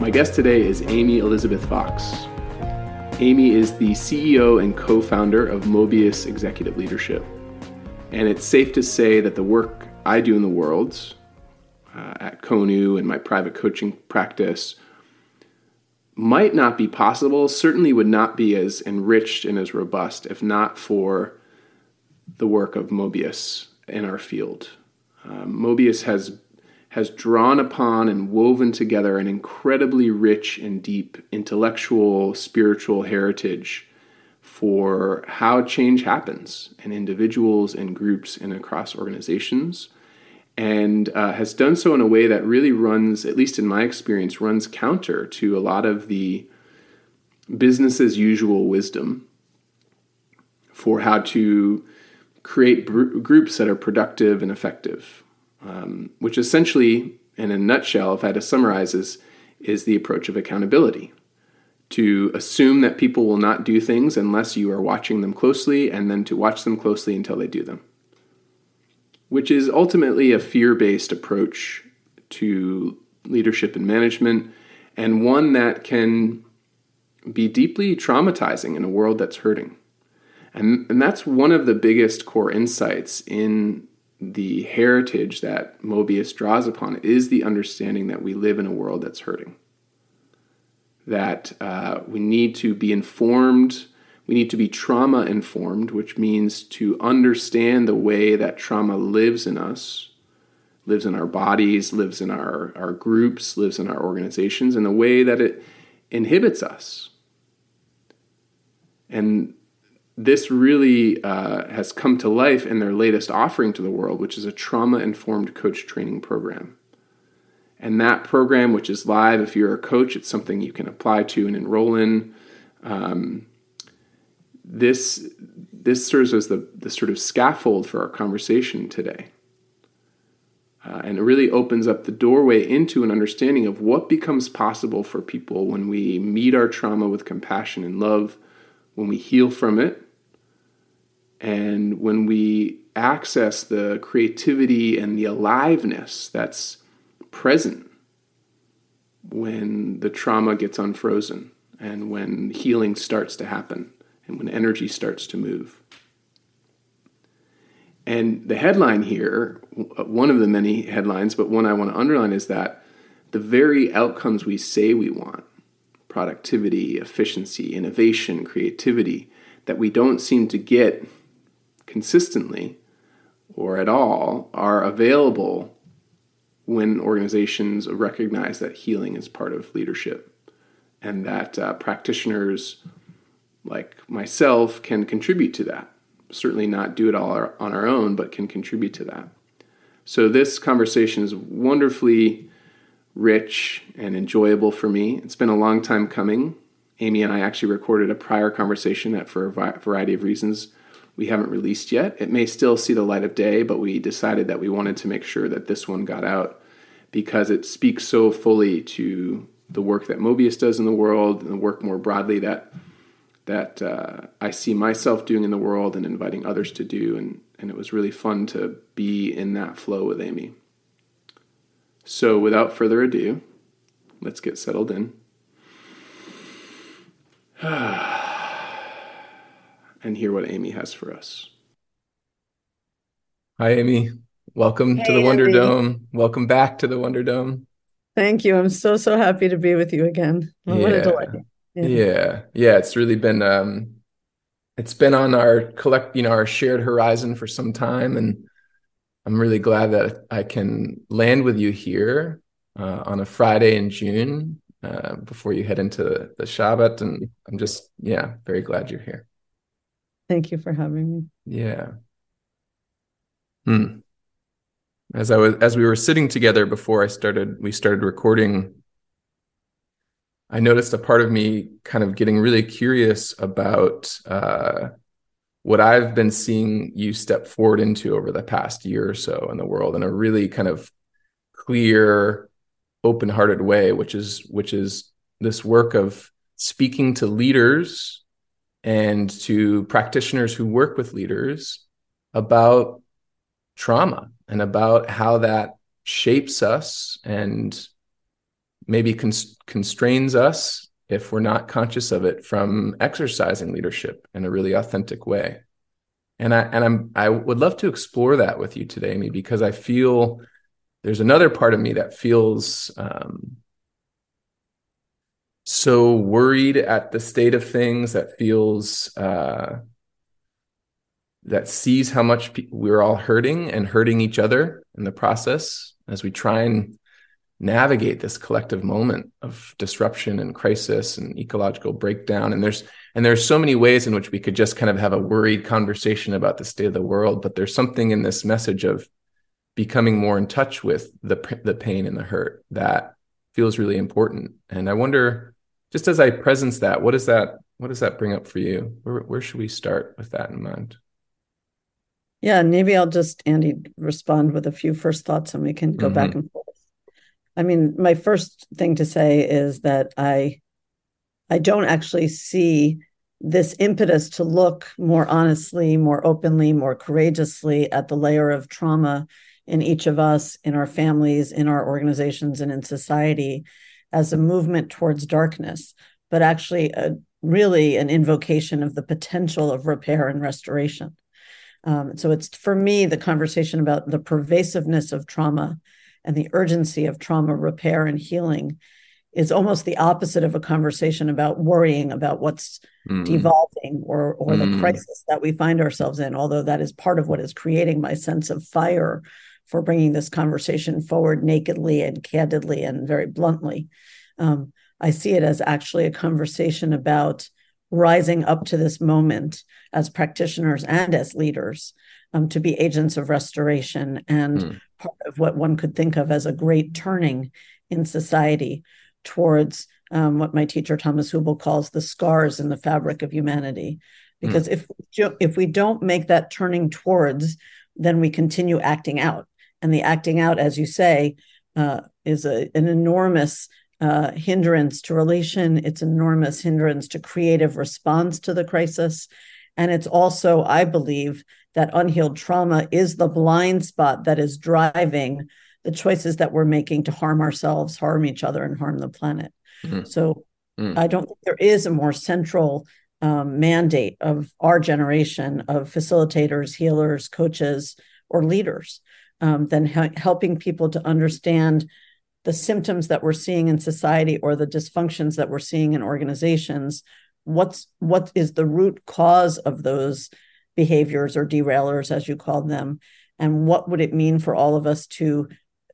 My guest today is Amy Elizabeth Fox. Amy is the CEO and co founder of Mobius Executive Leadership. And it's safe to say that the work I do in the world uh, at Konu and my private coaching practice might not be possible, certainly would not be as enriched and as robust if not for the work of Mobius in our field. Um, Mobius has has drawn upon and woven together an incredibly rich and deep intellectual, spiritual heritage for how change happens in individuals and groups and across organizations, and uh, has done so in a way that really runs, at least in my experience, runs counter to a lot of the business as usual wisdom for how to create groups that are productive and effective, um, which essentially, in a nutshell, if I had to summarize, is, the approach of accountability. To assume that people will not do things unless you are watching them closely, and then to watch them closely until they do them, which is ultimately a fear based approach to leadership and management, and one that can be deeply traumatizing in a world that's hurting. And, and that's one of the biggest core insights in the heritage that Mobius draws upon is the understanding that we live in a world that's hurting. That uh, we need to be informed, we need to be trauma informed, which means to understand the way that trauma lives in us, lives in our bodies, lives in our, our groups, lives in our organizations, and the way that it inhibits us. And this really uh, has come to life in their latest offering to the world, which is a trauma informed coach training program. And that program, which is live, if you're a coach, it's something you can apply to and enroll in. Um, this this serves as the, the sort of scaffold for our conversation today. Uh, and it really opens up the doorway into an understanding of what becomes possible for people when we meet our trauma with compassion and love, when we heal from it, and when we access the creativity and the aliveness that's present when the trauma gets unfrozen and when healing starts to happen and when energy starts to move. And the headline here, one of the many headlines, but one I want to underline is that the very outcomes we say we want productivity, efficiency, innovation, creativity that we don't seem to get consistently or at all are available when organizations recognize that healing is part of leadership and that uh, practitioners like myself can contribute to that. Certainly not do it all on our own, but can contribute to that. So, this conversation is wonderfully rich and enjoyable for me. It's been a long time coming. Amy and I actually recorded a prior conversation that, for a variety of reasons, we haven't released yet. It may still see the light of day, but we decided that we wanted to make sure that this one got out because it speaks so fully to the work that Mobius does in the world and the work more broadly that that uh, I see myself doing in the world and inviting others to do. And, and it was really fun to be in that flow with Amy. So without further ado, let's get settled in. and hear what Amy has for us. Hi, Amy. Welcome hey, to the Wonder Andy. Dome. Welcome back to the Wonder Dome. Thank you. I'm so so happy to be with you again. Well, yeah. What a delight. Yeah. yeah. Yeah, it's really been um it's been on our collect, you know, our shared horizon for some time and I'm really glad that I can land with you here uh, on a Friday in June uh, before you head into the Shabbat. And I'm just, yeah, very glad you're here. Thank you for having me. Yeah. Hmm. As I was, as we were sitting together before I started, we started recording. I noticed a part of me kind of getting really curious about uh, what I've been seeing you step forward into over the past year or so in the world in a really kind of clear, open-hearted way, which is which is this work of speaking to leaders and to practitioners who work with leaders about trauma and about how that shapes us and maybe cons- constrains us if we're not conscious of it from exercising leadership in a really authentic way. And i and i'm i would love to explore that with you today amy because i feel there's another part of me that feels um, so worried at the state of things that feels uh, that sees how much pe- we're all hurting and hurting each other in the process as we try and navigate this collective moment of disruption and crisis and ecological breakdown. And there's and there's so many ways in which we could just kind of have a worried conversation about the state of the world but there's something in this message of becoming more in touch with the the pain and the hurt that feels really important. And i wonder just as i presence that what does that what does that bring up for you? Where, where should we start with that in mind? Yeah maybe i'll just andy respond with a few first thoughts and we can go mm-hmm. back and forth. I mean, my first thing to say is that I I don't actually see this impetus to look more honestly, more openly, more courageously at the layer of trauma in each of us, in our families, in our organizations, and in society as a movement towards darkness, but actually a, really an invocation of the potential of repair and restoration. Um, so it's for me the conversation about the pervasiveness of trauma and the urgency of trauma repair and healing is almost the opposite of a conversation about worrying about what's mm. devolving or or mm. the crisis that we find ourselves in although that is part of what is creating my sense of fire for bringing this conversation forward nakedly and candidly and very bluntly um, i see it as actually a conversation about rising up to this moment as practitioners and as leaders um, to be agents of restoration and mm. part of what one could think of as a great turning in society towards um, what my teacher Thomas Hübl calls the scars in the fabric of humanity. Because mm. if if we don't make that turning towards, then we continue acting out, and the acting out, as you say, uh, is a, an enormous uh, hindrance to relation. It's an enormous hindrance to creative response to the crisis, and it's also, I believe, that unhealed trauma is the blind spot that is driving the choices that we're making to harm ourselves, harm each other, and harm the planet. Mm-hmm. So mm-hmm. I don't think there is a more central um, mandate of our generation of facilitators, healers, coaches, or leaders um, than ha- helping people to understand the symptoms that we're seeing in society or the dysfunctions that we're seeing in organizations. What's what is the root cause of those behaviors or derailers, as you called them, and what would it mean for all of us to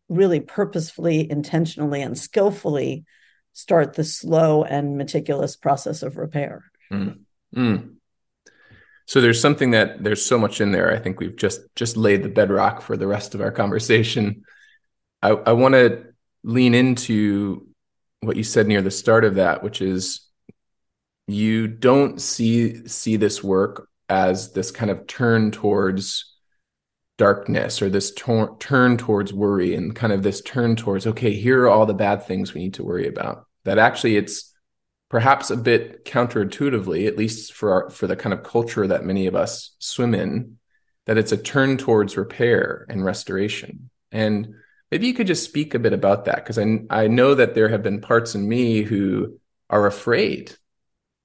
really purposefully, intentionally, and skillfully start the slow and meticulous process of repair. Mm. Mm. So there's something that there's so much in there. I think we've just just laid the bedrock for the rest of our conversation. I, I want to lean into what you said near the start of that, which is you don't see see this work as this kind of turn towards darkness or this tor- turn towards worry and kind of this turn towards okay here are all the bad things we need to worry about that actually it's perhaps a bit counterintuitively at least for our, for the kind of culture that many of us swim in that it's a turn towards repair and restoration. And maybe you could just speak a bit about that because I, I know that there have been parts in me who are afraid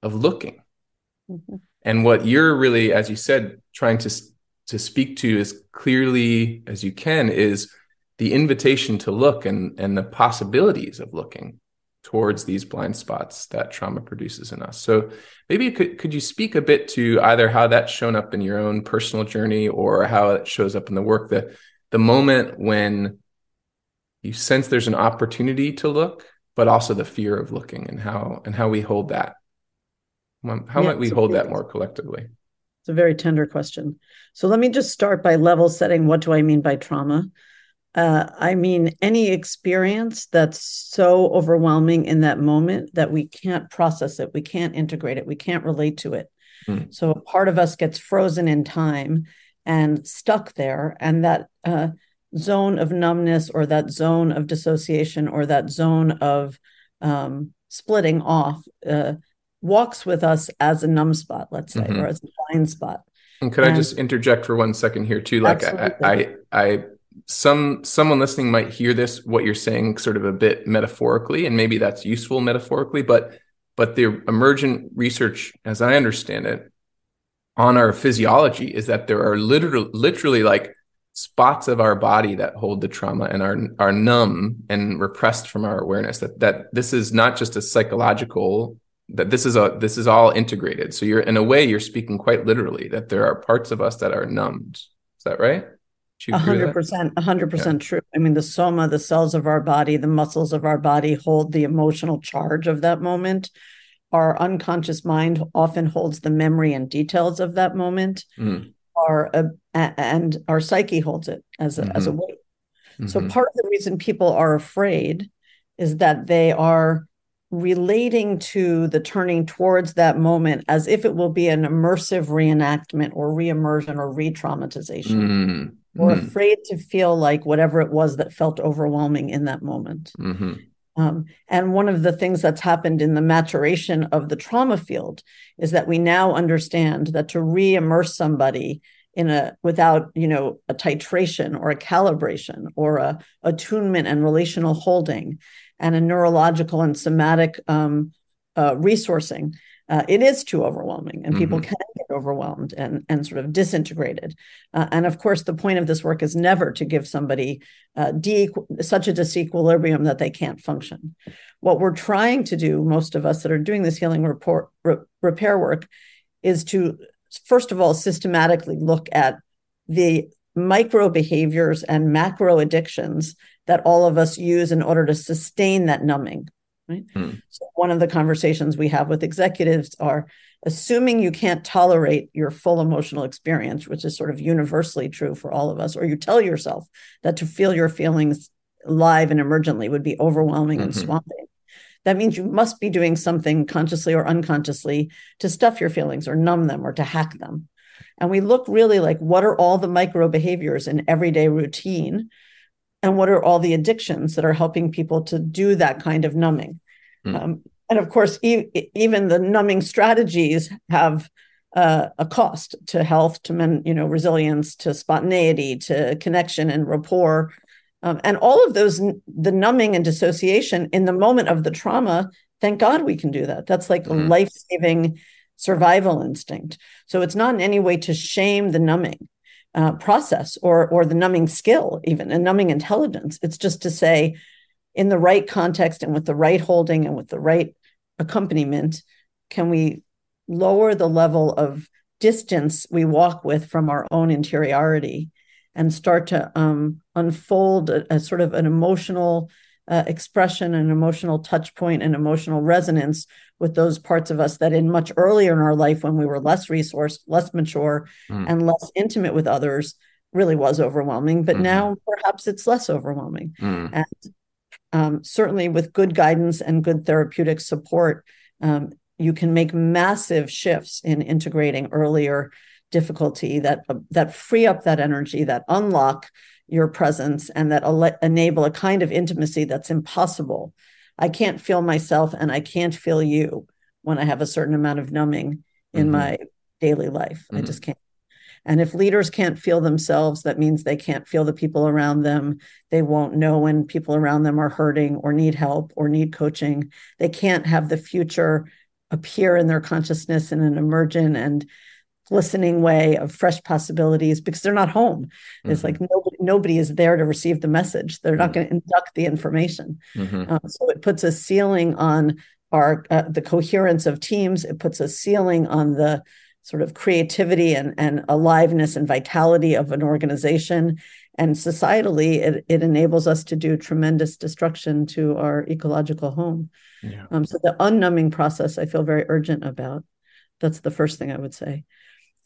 of looking. Mm-hmm. And what you're really, as you said, trying to to speak to as clearly as you can is the invitation to look and and the possibilities of looking towards these blind spots that trauma produces in us. So maybe you could could you speak a bit to either how that's shown up in your own personal journey or how it shows up in the work the the moment when you sense there's an opportunity to look but also the fear of looking and how and how we hold that. How yeah, might we hold that more collectively? It's a very tender question. So let me just start by level setting what do i mean by trauma uh, I mean, any experience that's so overwhelming in that moment that we can't process it, we can't integrate it, we can't relate to it. Mm. So part of us gets frozen in time and stuck there. And that uh, zone of numbness or that zone of dissociation or that zone of um, splitting off uh, walks with us as a numb spot, let's say, mm-hmm. or as a blind spot. And could and, I just interject for one second here too? Like I, I, I some someone listening might hear this what you're saying sort of a bit metaphorically and maybe that's useful metaphorically but but the emergent research as i understand it on our physiology is that there are literally literally like spots of our body that hold the trauma and are are numb and repressed from our awareness that that this is not just a psychological that this is a this is all integrated. So you're in a way you're speaking quite literally that there are parts of us that are numbed. Is that right a hundred percent, a hundred percent true. I mean, the soma, the cells of our body, the muscles of our body hold the emotional charge of that moment. Our unconscious mind often holds the memory and details of that moment. Mm. Our uh, and our psyche holds it as a, mm-hmm. as a mm-hmm. weight. Mm-hmm. So part of the reason people are afraid is that they are relating to the turning towards that moment as if it will be an immersive reenactment or reimmersion or re-traumatization. Mm or mm-hmm. afraid to feel like whatever it was that felt overwhelming in that moment. Mm-hmm. Um, and one of the things that's happened in the maturation of the trauma field is that we now understand that to re-immerse somebody in a without you know a titration or a calibration or a attunement and relational holding and a neurological and somatic um, uh, resourcing uh, it is too overwhelming and people mm-hmm. can get overwhelmed and, and sort of disintegrated. Uh, and of course, the point of this work is never to give somebody uh, de- such a disequilibrium that they can't function. What we're trying to do, most of us that are doing this healing report, re- repair work, is to, first of all, systematically look at the micro behaviors and macro addictions that all of us use in order to sustain that numbing right? Hmm. so one of the conversations we have with executives are assuming you can't tolerate your full emotional experience which is sort of universally true for all of us or you tell yourself that to feel your feelings live and emergently would be overwhelming mm-hmm. and swamping. That means you must be doing something consciously or unconsciously to stuff your feelings or numb them or to hack them. And we look really like what are all the micro behaviors in everyday routine? And what are all the addictions that are helping people to do that kind of numbing mm. um, and of course e- even the numbing strategies have uh, a cost to health to men you know resilience to spontaneity to connection and rapport um, and all of those the numbing and dissociation in the moment of the trauma thank god we can do that that's like mm. a life-saving survival instinct so it's not in any way to shame the numbing uh, process or or the numbing skill even a numbing intelligence it's just to say in the right context and with the right holding and with the right accompaniment can we lower the level of distance we walk with from our own interiority and start to um, unfold a, a, sort of an emotional uh, expression, an emotional touch point, an emotional resonance with those parts of us that in much earlier in our life when we were less resourced less mature mm. and less intimate with others really was overwhelming but mm-hmm. now perhaps it's less overwhelming mm. and um, certainly with good guidance and good therapeutic support um, you can make massive shifts in integrating earlier difficulty that uh, that free up that energy that unlock your presence and that ele- enable a kind of intimacy that's impossible I can't feel myself and I can't feel you when I have a certain amount of numbing in mm-hmm. my daily life. Mm-hmm. I just can't. And if leaders can't feel themselves, that means they can't feel the people around them. They won't know when people around them are hurting or need help or need coaching. They can't have the future appear in their consciousness in an emergent and glistening way of fresh possibilities because they're not home. Mm-hmm. It's like nobody, nobody is there to receive the message. They're not mm-hmm. going to induct the information. Mm-hmm. Uh, so it puts a ceiling on our uh, the coherence of teams. It puts a ceiling on the sort of creativity and, and aliveness and vitality of an organization. And societally, it, it enables us to do tremendous destruction to our ecological home. Yeah. Um, so the unnumbing process, I feel very urgent about. That's the first thing I would say.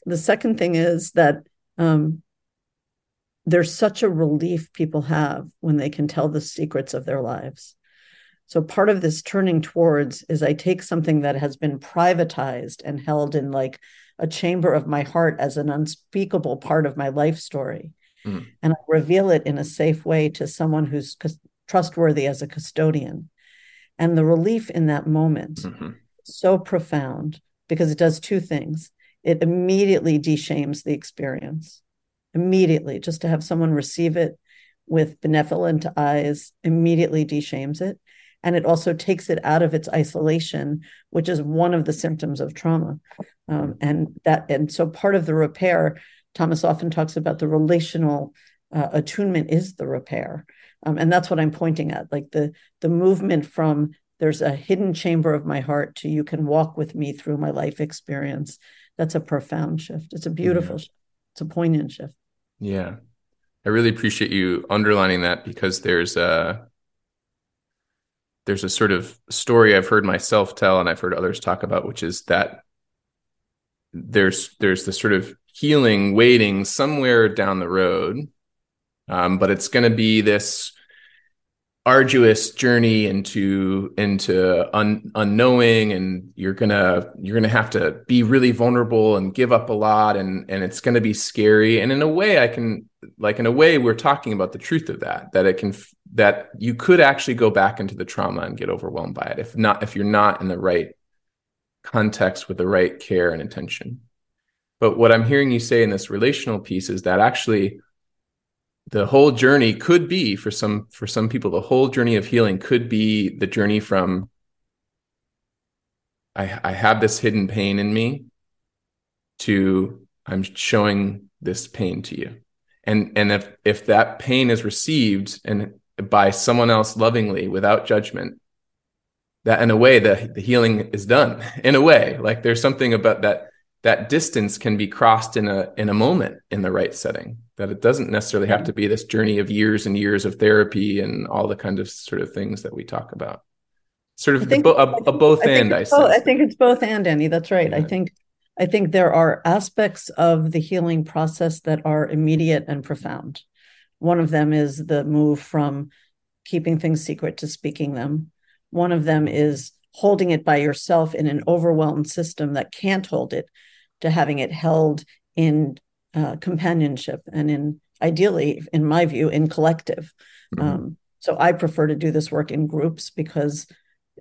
The second thing is that um, there's such a relief people have when they can tell the secrets of their lives. So part of this turning towards is I take something that has been privatized and held in like a chamber of my heart as an unspeakable part of my life story. Mm. And I reveal it in a safe way to someone who's trustworthy as a custodian. And the relief in that moment, mm-hmm. so profound because it does two things. It immediately deshames the experience, immediately, just to have someone receive it with benevolent eyes, immediately deshames it and it also takes it out of its isolation which is one of the symptoms of trauma. Um, and that and so part of the repair thomas often talks about the relational uh, attunement is the repair. Um, and that's what i'm pointing at like the the movement from there's a hidden chamber of my heart to you can walk with me through my life experience. That's a profound shift. It's a beautiful yeah. shift. It's a poignant shift. Yeah. I really appreciate you underlining that because there's a there's a sort of story I've heard myself tell and I've heard others talk about, which is that there's there's this sort of healing waiting somewhere down the road, um, but it's going to be this arduous journey into into un, unknowing and you're gonna you're gonna have to be really vulnerable and give up a lot and and it's gonna be scary. And in a way i can like in a way we're talking about the truth of that that it can that you could actually go back into the trauma and get overwhelmed by it if not if you're not in the right context with the right care and attention. But what i'm hearing you say in this relational piece is that actually the whole journey could be for some for some people the whole journey of healing could be the journey from i i have this hidden pain in me to i'm showing this pain to you. And and if if that pain is received and by someone else lovingly without judgment that in a way the, the healing is done. In a way like there's something about that that distance can be crossed in a in a moment in the right setting that it doesn't necessarily have to be this journey of years and years of therapy and all the kind of sort of things that we talk about. Sort of think, a, a, a, both I and I, both, I think it's both and Andy that's right. Yeah. I think I think there are aspects of the healing process that are immediate and profound one of them is the move from keeping things secret to speaking them. One of them is holding it by yourself in an overwhelmed system that can't hold it to having it held in uh, companionship and in ideally in my view in collective mm-hmm. um, so i prefer to do this work in groups because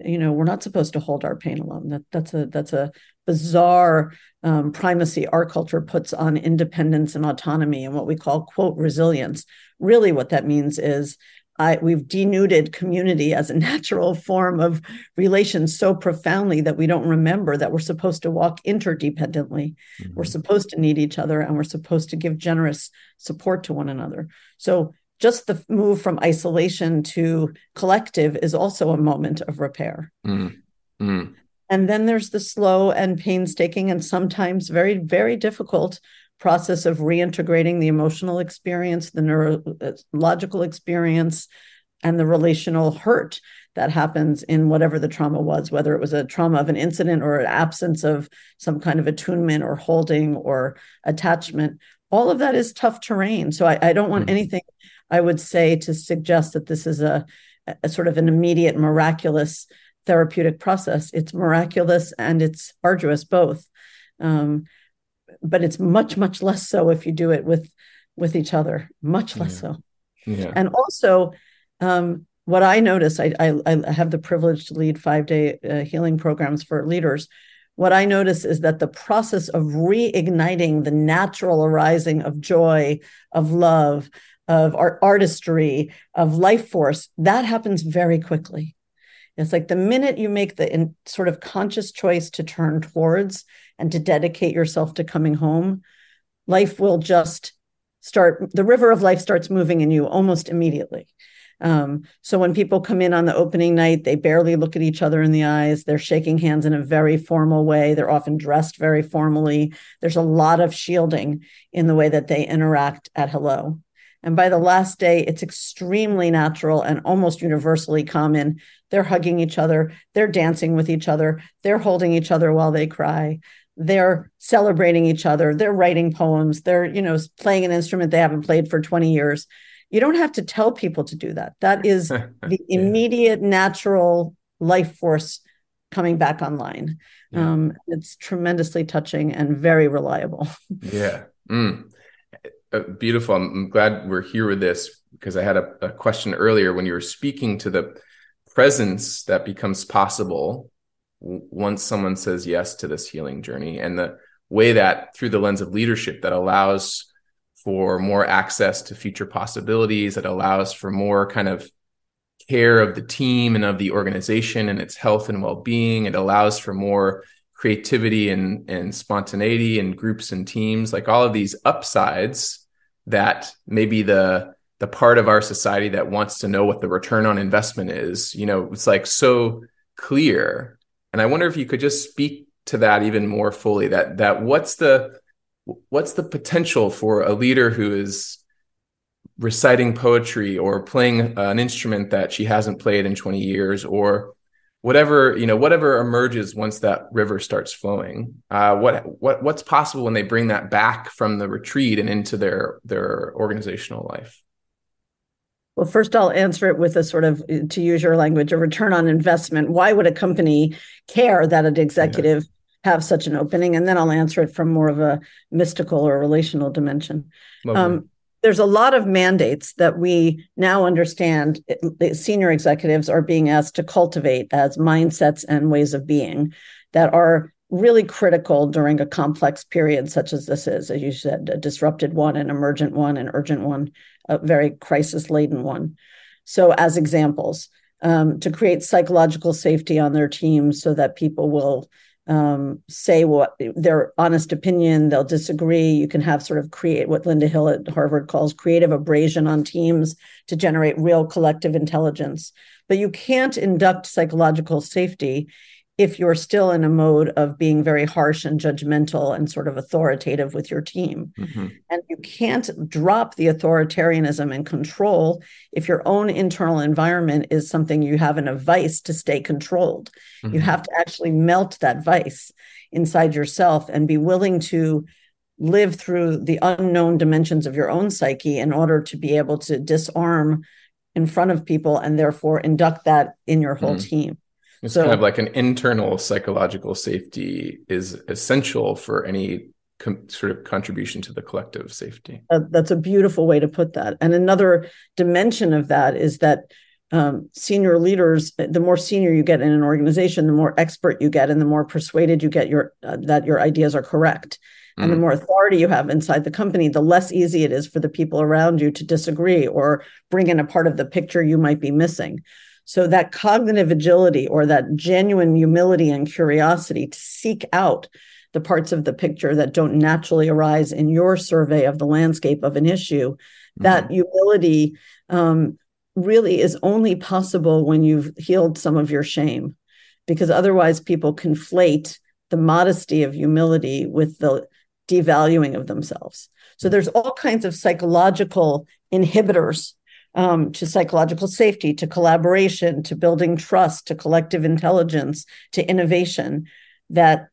you know we're not supposed to hold our pain alone that that's a that's a bizarre um, primacy our culture puts on independence and autonomy and what we call quote resilience really what that means is I, we've denuded community as a natural form of relations so profoundly that we don't remember that we're supposed to walk interdependently. Mm-hmm. We're supposed to need each other and we're supposed to give generous support to one another. So, just the move from isolation to collective is also a moment of repair. Mm-hmm. And then there's the slow and painstaking and sometimes very, very difficult process of reintegrating the emotional experience, the neurological experience, and the relational hurt that happens in whatever the trauma was, whether it was a trauma of an incident or an absence of some kind of attunement or holding or attachment. All of that is tough terrain. So I, I don't want mm-hmm. anything I would say to suggest that this is a, a sort of an immediate miraculous therapeutic process. It's miraculous and it's arduous both. Um, but it's much much less so if you do it with with each other much less yeah. so yeah. and also um, what i notice I, I, I have the privilege to lead five day uh, healing programs for leaders what i notice is that the process of reigniting the natural arising of joy of love of art, artistry of life force that happens very quickly It's like the minute you make the in, sort of conscious choice to turn towards and to dedicate yourself to coming home, life will just start, the river of life starts moving in you almost immediately. Um, so when people come in on the opening night, they barely look at each other in the eyes. They're shaking hands in a very formal way. They're often dressed very formally. There's a lot of shielding in the way that they interact at hello. And by the last day, it's extremely natural and almost universally common. They're hugging each other, they're dancing with each other, they're holding each other while they cry. They're celebrating each other. They're writing poems. They're, you know, playing an instrument they haven't played for 20 years you don't have to tell people to do that. That is the immediate natural life force coming back online. Yeah. Um, it's tremendously touching and very reliable. yeah. Mm. Uh, beautiful. I'm glad we're here with this because I had a, a question earlier when you were speaking to the presence that becomes possible once someone says yes to this healing journey and the way that through the lens of leadership that allows for more access to future possibilities. that allows for more kind of care of the team and of the organization and its health and well-being. It allows for more creativity and, and spontaneity in groups and teams, like all of these upsides that maybe the the part of our society that wants to know what the return on investment is, you know, it's like so clear. And I wonder if you could just speak to that even more fully. That that what's the what's the potential for a leader who is reciting poetry or playing an instrument that she hasn't played in 20 years or whatever you know whatever emerges once that river starts flowing uh, what what what's possible when they bring that back from the retreat and into their their organizational life? Well first i'll answer it with a sort of to use your language a return on investment. Why would a company care that an executive yeah have such an opening, and then I'll answer it from more of a mystical or relational dimension. There's a lot of mandates that we now understand senior executives are being asked to cultivate as mindsets and ways of being that are really critical during a complex period such as this is as you said a disrupted one an emergent one an urgent one a very crisis laden one. So as examples um, to create psychological safety on their teams so that people will um, say what their honest opinion. They'll disagree. You can have sort of create what Linda Hill at Harvard calls creative abrasion on teams to generate real collective intelligence. But you can't induct psychological safety if you're still in a mode of being very harsh and judgmental and sort of authoritative with your team. Mm-hmm. And you can't drop the authoritarianism and control if your own internal environment is something you have in a vice to stay controlled. Mm-hmm. You have to actually melt that vice inside yourself and be willing to live through the unknown dimensions of your own psyche in order to be able to disarm in front of people and therefore induct that in your whole mm-hmm. team. It's so, kind of like an internal psychological safety is essential for any com- sort of contribution to the collective safety. Uh, that's a beautiful way to put that. And another dimension of that is that um, senior leaders, the more senior you get in an organization, the more expert you get, and the more persuaded you get your uh, that your ideas are correct. And the mm. more authority you have inside the company, the less easy it is for the people around you to disagree or bring in a part of the picture you might be missing. So that cognitive agility or that genuine humility and curiosity to seek out the parts of the picture that don't naturally arise in your survey of the landscape of an issue, mm-hmm. that humility um, really is only possible when you've healed some of your shame, because otherwise people conflate the modesty of humility with the devaluing of themselves. So there's all kinds of psychological inhibitors um, to psychological safety, to collaboration, to building trust, to collective intelligence, to innovation, that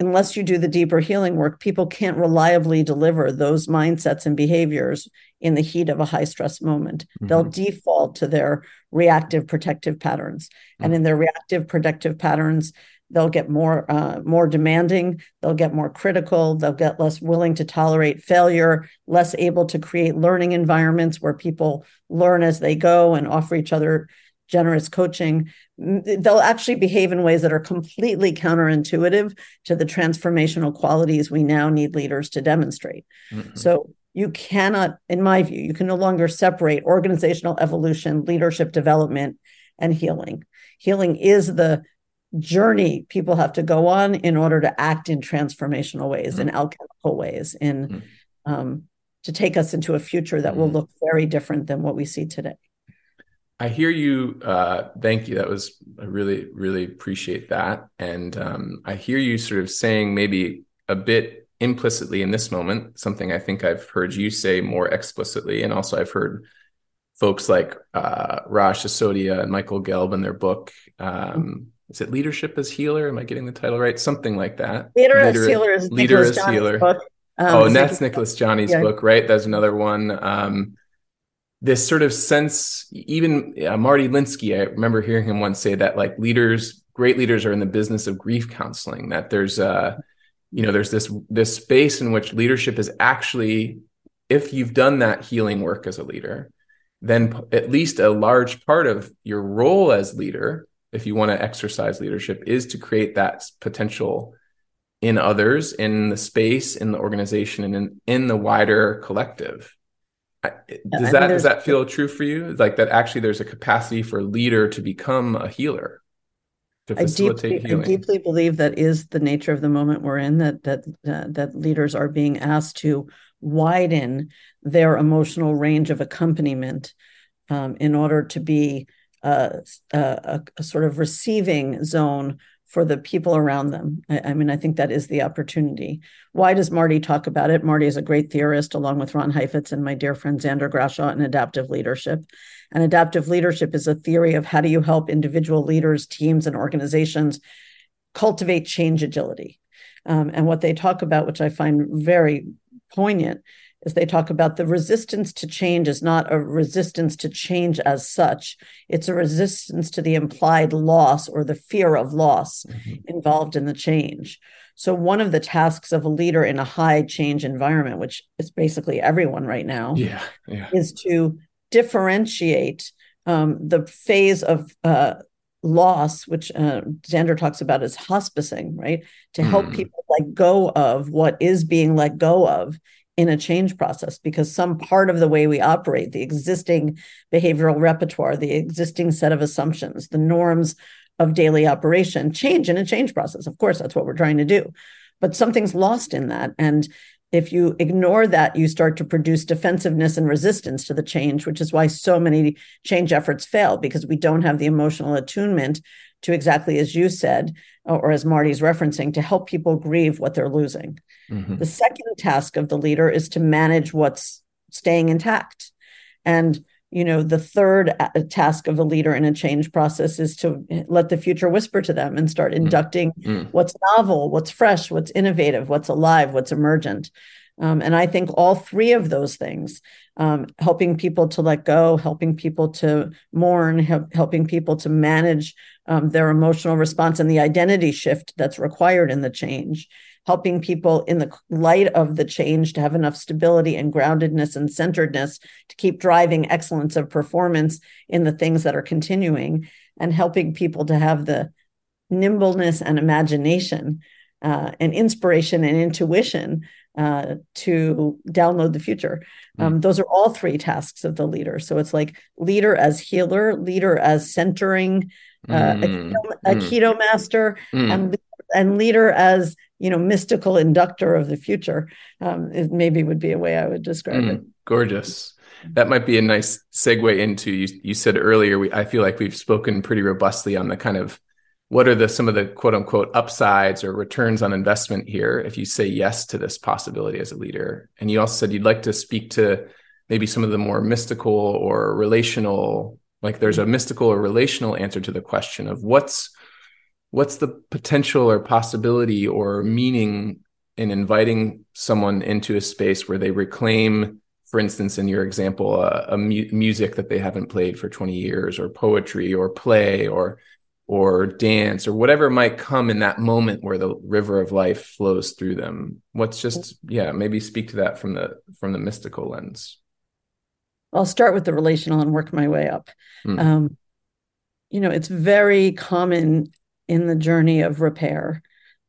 unless you do the deeper healing work, people can't reliably deliver those mindsets and behaviors in the heat of a high stress moment. Mm-hmm. They'll default to their reactive protective patterns. Mm-hmm. And in their reactive protective patterns, they'll get more uh, more demanding. They'll get more critical. They'll get less willing to tolerate failure less able to create learning environments where people learn as they go and offer each other generous coaching. They'll actually behave in ways that are completely counterintuitive to the transformational qualities we now need leaders to demonstrate. Mm-hmm. so you cannot in my view you can no longer separate organizational evolution leadership development and healing. Healing is the journey people have to go on in order to act in transformational ways, mm-hmm. in alchemical ways, in mm-hmm. um, to take us into a future that mm-hmm. will look very different than what we see today. I hear you. Uh, thank you. That was I really, really appreciate that. And um, I hear you sort of saying maybe a bit implicitly in this moment something I think I've heard you say more explicitly, and also I've heard folks like uh, Raj Sisodia and Michael Gelb in their book. Um, is it Leadership as Healer? Am I getting the title right? Something like that. Leader, Leader as Healer is Leader Nicholas as Healer. Book. Um, oh, and that's Nicholas Janni's yeah. book, right? That's another one. Um, this sort of sense, even uh, Marty Linsky, I remember hearing him once say that like leaders, great leaders are in the business of grief counseling, that there's uh, you know, there's this this space in which leadership is actually, if you've done that healing work as a leader, then at least a large part of your role as leader, if you want to exercise leadership, is to create that potential in others, in the space, in the organization, and in, in the wider collective. Does that does that feel true for you? Like that actually there's a capacity for a leader to become a healer, to facilitate I deeply, healing. I deeply believe that is the nature of the moment we're in. That that uh, that leaders are being asked to widen their emotional range of accompaniment um, in order to be a, a, a, sort of receiving zone for the people around them. I, I, mean, I think that is the opportunity. Why does Marty talk about it? Marty is a great theorist, along with Ron Heifetz and my dear friend Xander Grashow in adaptive leadership. And adaptive leadership is a theory of how do you help individual leaders, teams, and organizations cultivate change agility. Um, and what they talk about, which I find very poignant, is they talk about the resistance to change is not a resistance to change as such. It's a resistance to the implied loss or the fear of loss mm-hmm. involved in the change. So, one of the tasks of a leader in a high change environment, which is basically everyone right now, yeah, yeah. is to differentiate um, the phase of uh, loss, which uh, Xander talks about as hospicing, right? To help mm. people let go of what is being let go of in a change process because some part of the way we operate, the existing behavioral repertoire, the existing set of assumptions, the norms of daily operation change in a change process. Of course, that's what we're trying to do. But something's lost in that. And if you ignore that, you start to produce defensiveness and resistance to the change, which is why so many change efforts fail because we don't have the emotional attunement to exactly as you said, or as Marty's referencing, to help people grieve what they're losing. Mm-hmm. The second task of the leader is to manage what's staying intact. And you know the third uh, task of a leader in a change process is to let the future whisper to them and start mm-hmm. inducting mm-hmm. what's novel what's fresh what's innovative what's alive what's emergent um, and i think all three of those things um, helping people to let go helping people to mourn help, helping people to manage um, their emotional response and the identity shift that's required in the change helping people in the light of the change to have enough stability and groundedness and centeredness to keep driving excellence of performance in the things that are continuing and helping people to have the nimbleness and imagination uh, and inspiration and intuition uh, to download the future. Hmm. Um, Those are all three tasks of the leader. So it's like leader as healer, leader as centering, uh, mm. a, aikido, a mm. aikido master, mm. and and leader as you know mystical inductor of the future um, it maybe would be a way i would describe mm, it gorgeous that might be a nice segue into you you said earlier we, i feel like we've spoken pretty robustly on the kind of what are the some of the quote unquote upsides or returns on investment here if you say yes to this possibility as a leader? And you also said you'd like to speak to maybe some of the more mystical or relational like there's a mystical or relational answer to the question of what's what's the potential or possibility or meaning in inviting someone into a space where they reclaim for instance in your example a, mu- music that they haven't played for 20 years or poetry or play or or dance or whatever might come in that moment where the river of life flows through them. What's just yeah maybe speak to that from the from the mystical lens. I'll start with the relational and work my way up. Mm. um, you know it's very common in the journey of repair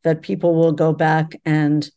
that people will go back and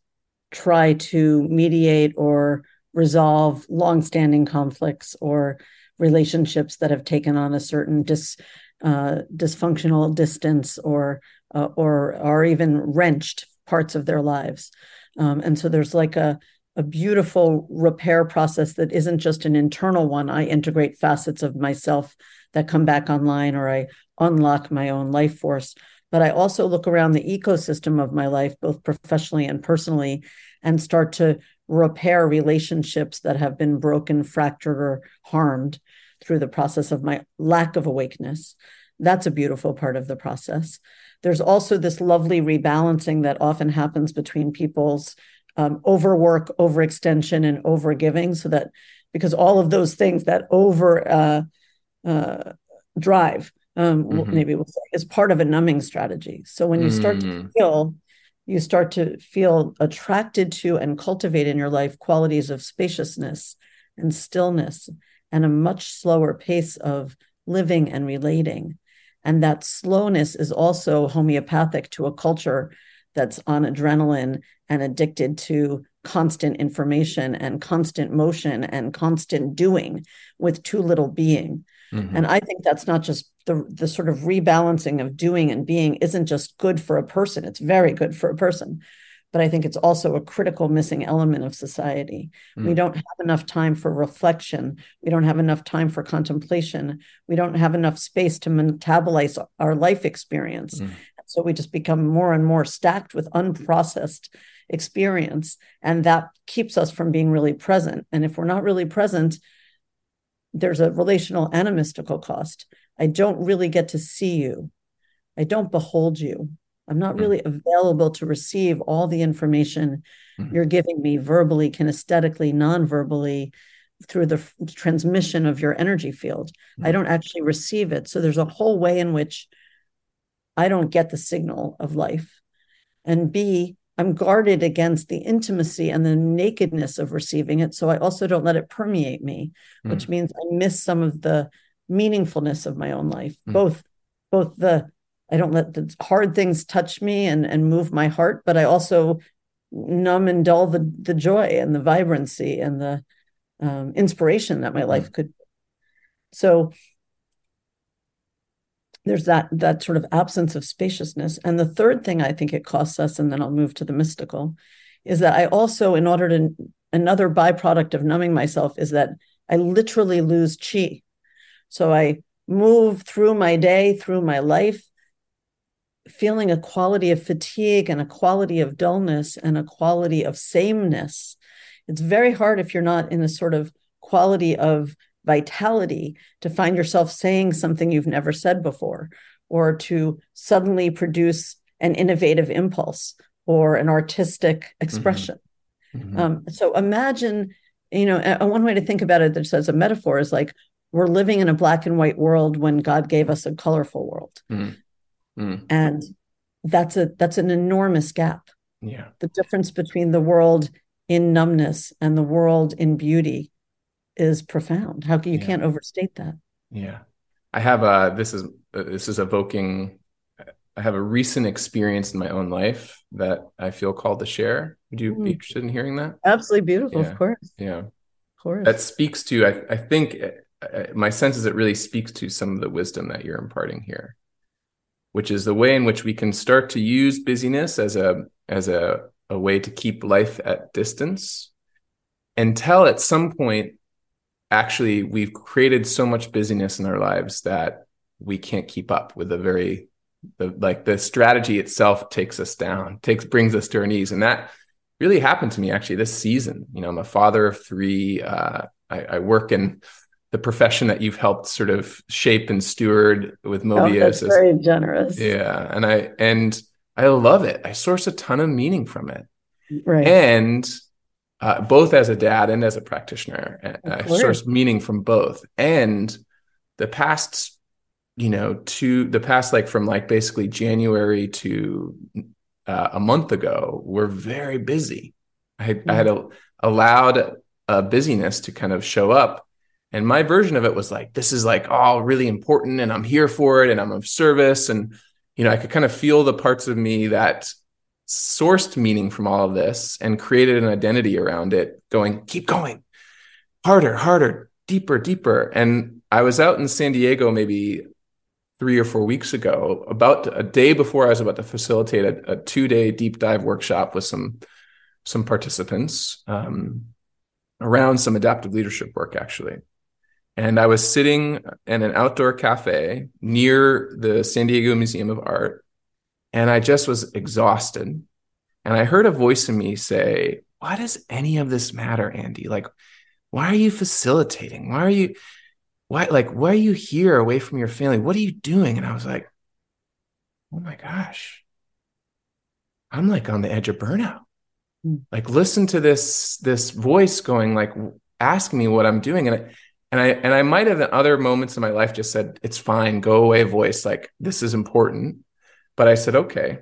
try to mediate or resolve longstanding conflicts or relationships that have taken on a certain dis uh, dysfunctional distance or uh, or or even wrenched parts of their lives. Um, and so there's like a a beautiful repair process that isn't just an internal one. I integrate facets of myself that come back online or i unlock my own life force. But i also look around the ecosystem of my life both professionally and personally and start to repair relationships that have been broken fractured or harmed through the process of my lack of awakeness. That's a beautiful part of the process. There's also this lovely rebalancing that often happens between people's um, overwork, overextension, and overgiving. So that because all of those things that over uh, uh, drive, um, mm-hmm. maybe we'll say, is part of a numbing strategy. So when you start to mm. feel, you start to feel attracted to and cultivate in your life qualities of spaciousness and stillness and a much slower pace of living and relating. And that slowness is also homeopathic to a culture that's on adrenaline and addicted to constant information and constant motion and constant doing with too little being. Mm-hmm. And I think that's not just the, the sort of rebalancing of doing and being isn't just good for a person, it's very good for a person but I think it's also a critical missing element of society. Mm. We don't have enough time for reflection. We don't have enough time for contemplation. We don't have enough space to metabolize our life experience. Mm. So we just become more and more stacked with unprocessed experience. And that keeps us from being really present. And if we're not really present, there's a relational and a mystical cost. I don't really get to see you. I don't behold you. I'm not really available to receive all the information mm-hmm. you're giving me verbally, kinesthetically, non-verbally through the f- transmission of your energy field. Mm-hmm. I don't actually receive it. So there's a whole way in which I don't get the signal of life. And B, I'm guarded against the intimacy and the nakedness of receiving it. So I also don't let it permeate me, mm-hmm. which means I miss some of the meaningfulness of my own life, mm. both both the I don't let the hard things touch me and, and move my heart, but I also numb and dull the, the joy and the vibrancy and the um, inspiration that my life could. So there's that that sort of absence of spaciousness. And the third thing I think it costs us, and then I'll move to the mystical, is that I also, in order to another byproduct of numbing myself is that I literally lose chi. So I move through my day, through my life, feeling a quality of fatigue and a quality of dullness and a quality of sameness. It's very hard if you're not in a sort of quality of vitality to find yourself saying something you've never said before or to suddenly produce an innovative impulse or an artistic expression. Mm-hmm. Mm-hmm. Um, so imagine, you know, a, a one way to think about it that as a metaphor is like we're living in a black and white world when God gave us a colorful world. Mm-hmm. Mm. And that's a that's an enormous gap. Yeah. The difference between the world in numbness and the world in beauty is profound. How can you yeah. can't overstate that. Yeah. I have a this is this is evoking I have a recent experience in my own life that I feel called to share. Would you mm. be interested in hearing that? Absolutely beautiful, yeah. of course. Yeah. Of course. That speaks to I I think uh, my sense is it really speaks to some of the wisdom that you're imparting here which is the way in which we can start to use busyness as a as a, a way to keep life at distance until at some point actually we've created so much busyness in our lives that we can't keep up with the very the like the strategy itself takes us down takes brings us to our knees. And that really happened to me actually this season. You know i'm a father of three uh, I, I work in the profession that you've helped sort of shape and steward with Mobius. Oh, that's very generous. Yeah, and I and I love it. I source a ton of meaning from it, right? And uh, both as a dad and as a practitioner, I source meaning from both. And the past, you know, to the past, like from like basically January to uh, a month ago, we're very busy. I, mm-hmm. I had a, allowed a busyness to kind of show up and my version of it was like, this is like all really important and I'm here for it and I'm of service. And, you know, I could kind of feel the parts of me that sourced meaning from all of this and created an identity around it, going, keep going, harder, harder, deeper, deeper. And I was out in San Diego maybe three or four weeks ago, about a day before I was about to facilitate a, a two day deep dive workshop with some some participants um, around some adaptive leadership work, actually. And I was sitting in an outdoor cafe near the San Diego Museum of Art, and I just was exhausted. And I heard a voice in me say, Why does any of this matter, Andy? Like, why are you facilitating? Why are you, why, like, why are you here away from your family? What are you doing? And I was like, Oh my gosh, I'm like on the edge of burnout. Hmm. Like, listen to this, this voice going, like, ask me what I'm doing. And I, and I and I might have in other moments in my life just said, "It's fine, go away, voice. Like this is important." But I said, "Okay,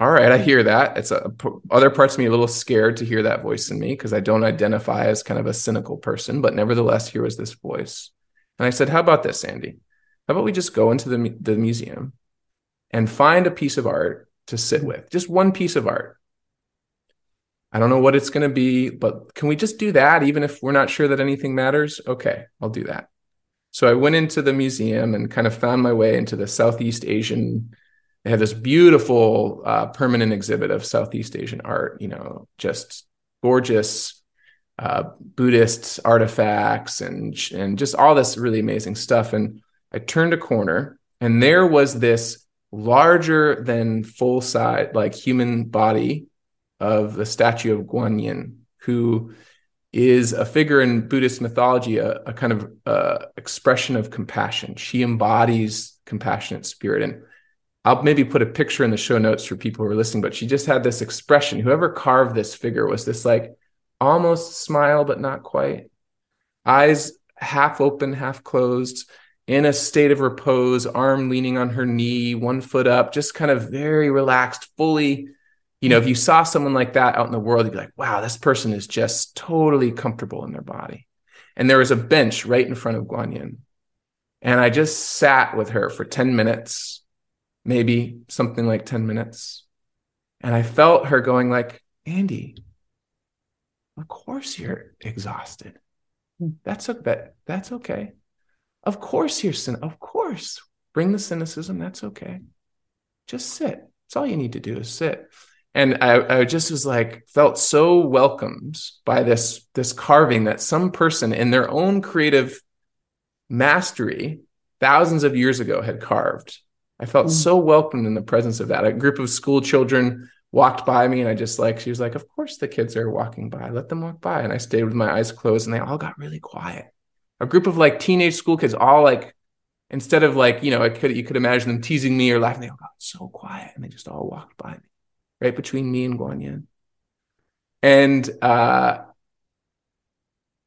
all right, I hear that." It's a, other parts of me a little scared to hear that voice in me because I don't identify as kind of a cynical person, but nevertheless, here was this voice, and I said, "How about this, Andy? How about we just go into the the museum and find a piece of art to sit with, just one piece of art." I don't know what it's going to be, but can we just do that even if we're not sure that anything matters? Okay, I'll do that. So I went into the museum and kind of found my way into the Southeast Asian. They have this beautiful uh, permanent exhibit of Southeast Asian art, you know, just gorgeous uh, Buddhist artifacts and, and just all this really amazing stuff. And I turned a corner and there was this larger than full size, like human body of the statue of Guanyin, who is a figure in Buddhist mythology, a, a kind of uh, expression of compassion. She embodies compassionate spirit. And I'll maybe put a picture in the show notes for people who are listening, but she just had this expression. Whoever carved this figure was this like almost smile, but not quite. Eyes half open, half closed, in a state of repose, arm leaning on her knee, one foot up, just kind of very relaxed, fully you know, if you saw someone like that out in the world, you'd be like, wow, this person is just totally comfortable in their body. And there was a bench right in front of Guanyin. And I just sat with her for 10 minutes, maybe something like 10 minutes. And I felt her going like, Andy, of course you're exhausted. Hmm. That's a, that, that's okay. Of course you're sin. Of course. Bring the cynicism. That's okay. Just sit. That's all you need to do is sit and I, I, just was like felt so welcomed by this this carving that some person in their own creative mastery thousands of years ago had carved. I felt mm. so welcomed in the presence of that. A group of school children walked by me and i just like she was like of course the kids are walking by. Let them walk by. And i stayed with my eyes closed and they all got really quiet. A group of like teenage school kids all like instead of like you know I could you could imagine them teasing me or laughing they all got so quiet and they just all walked by me right between me and Guanyin. And uh,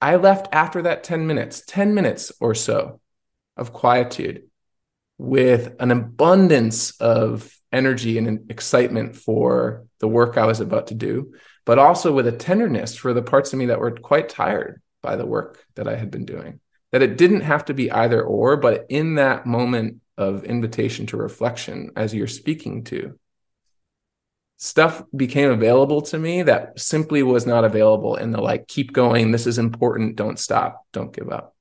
I left after that 10 minutes, 10 minutes or so of quietude with an abundance of energy and excitement for the work I was about to do, but also with a tenderness for the parts of me that were quite tired by the work that I had been doing. That it didn't have to be either or, but in that moment of invitation to reflection, as you're speaking to, stuff became available to me that simply was not available in the like keep going this is important don't stop don't give up.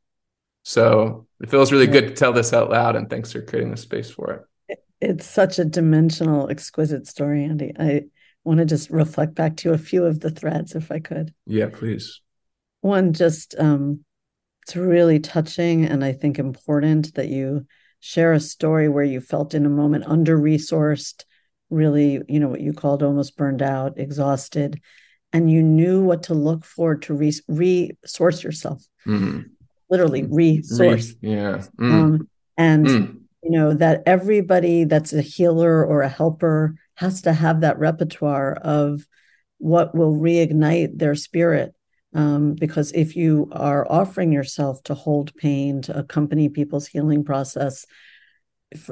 So it feels really good to tell this out loud and thanks for creating the space for it. It's such a dimensional exquisite story andy. I want to just reflect back to a few of the threads if i could. Yeah please. One just um it's really touching and i think important that you share a story where you felt in a moment under resourced really, you know, what you called almost burned out, exhausted, and you knew what to look for to re- resource yourself. Mm-hmm. Literally resource. Re- yeah. Mm. Um, and mm. you know that everybody that's a healer or a helper has to have that repertoire of what will reignite their spirit um, because if you are offering yourself to hold pain to accompany people's healing process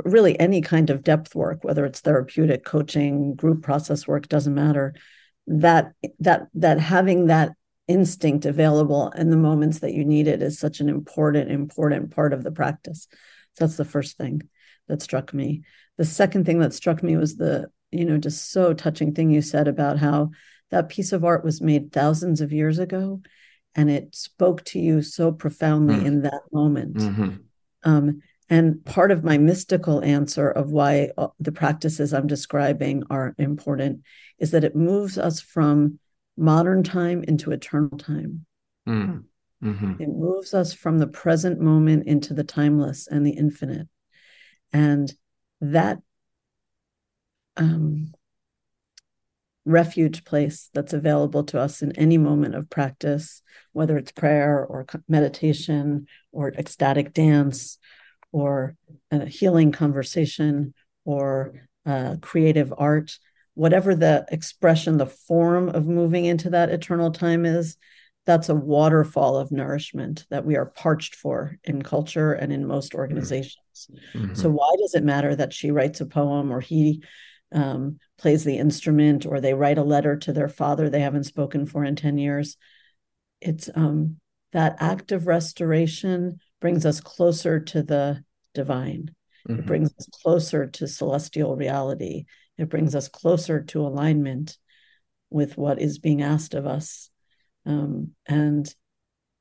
really any kind of depth work whether it's therapeutic coaching group process work doesn't matter that that that having that instinct available in the moments that you need it is such an important important part of the practice so that's the first thing that struck me the second thing that struck me was the you know just so touching thing you said about how that piece of art was made thousands of years ago and it spoke to you so profoundly mm. in that moment mm-hmm. um, And part of my mystical answer of why uh, the practices I'm describing are important is that it moves us from modern time into eternal time. Mm. Mm-hmm. It moves us from the present moment into the timeless and the infinite. And that um, refuge place that's available to us in any moment of practice, whether it's prayer or meditation or ecstatic dance or a healing conversation or uh, creative art, whatever the expression, the form of moving into that eternal time is, that's a waterfall of nourishment that we are parched for in culture and in most organizations. Mm-hmm. So, why does it matter that she writes a poem or he um, plays the instrument or they write a letter to their father they haven't spoken for in 10 years. It's um, that act of restoration brings us closer to the divine. Mm-hmm. It brings us closer to celestial reality. It brings us closer to alignment with what is being asked of us. Um, and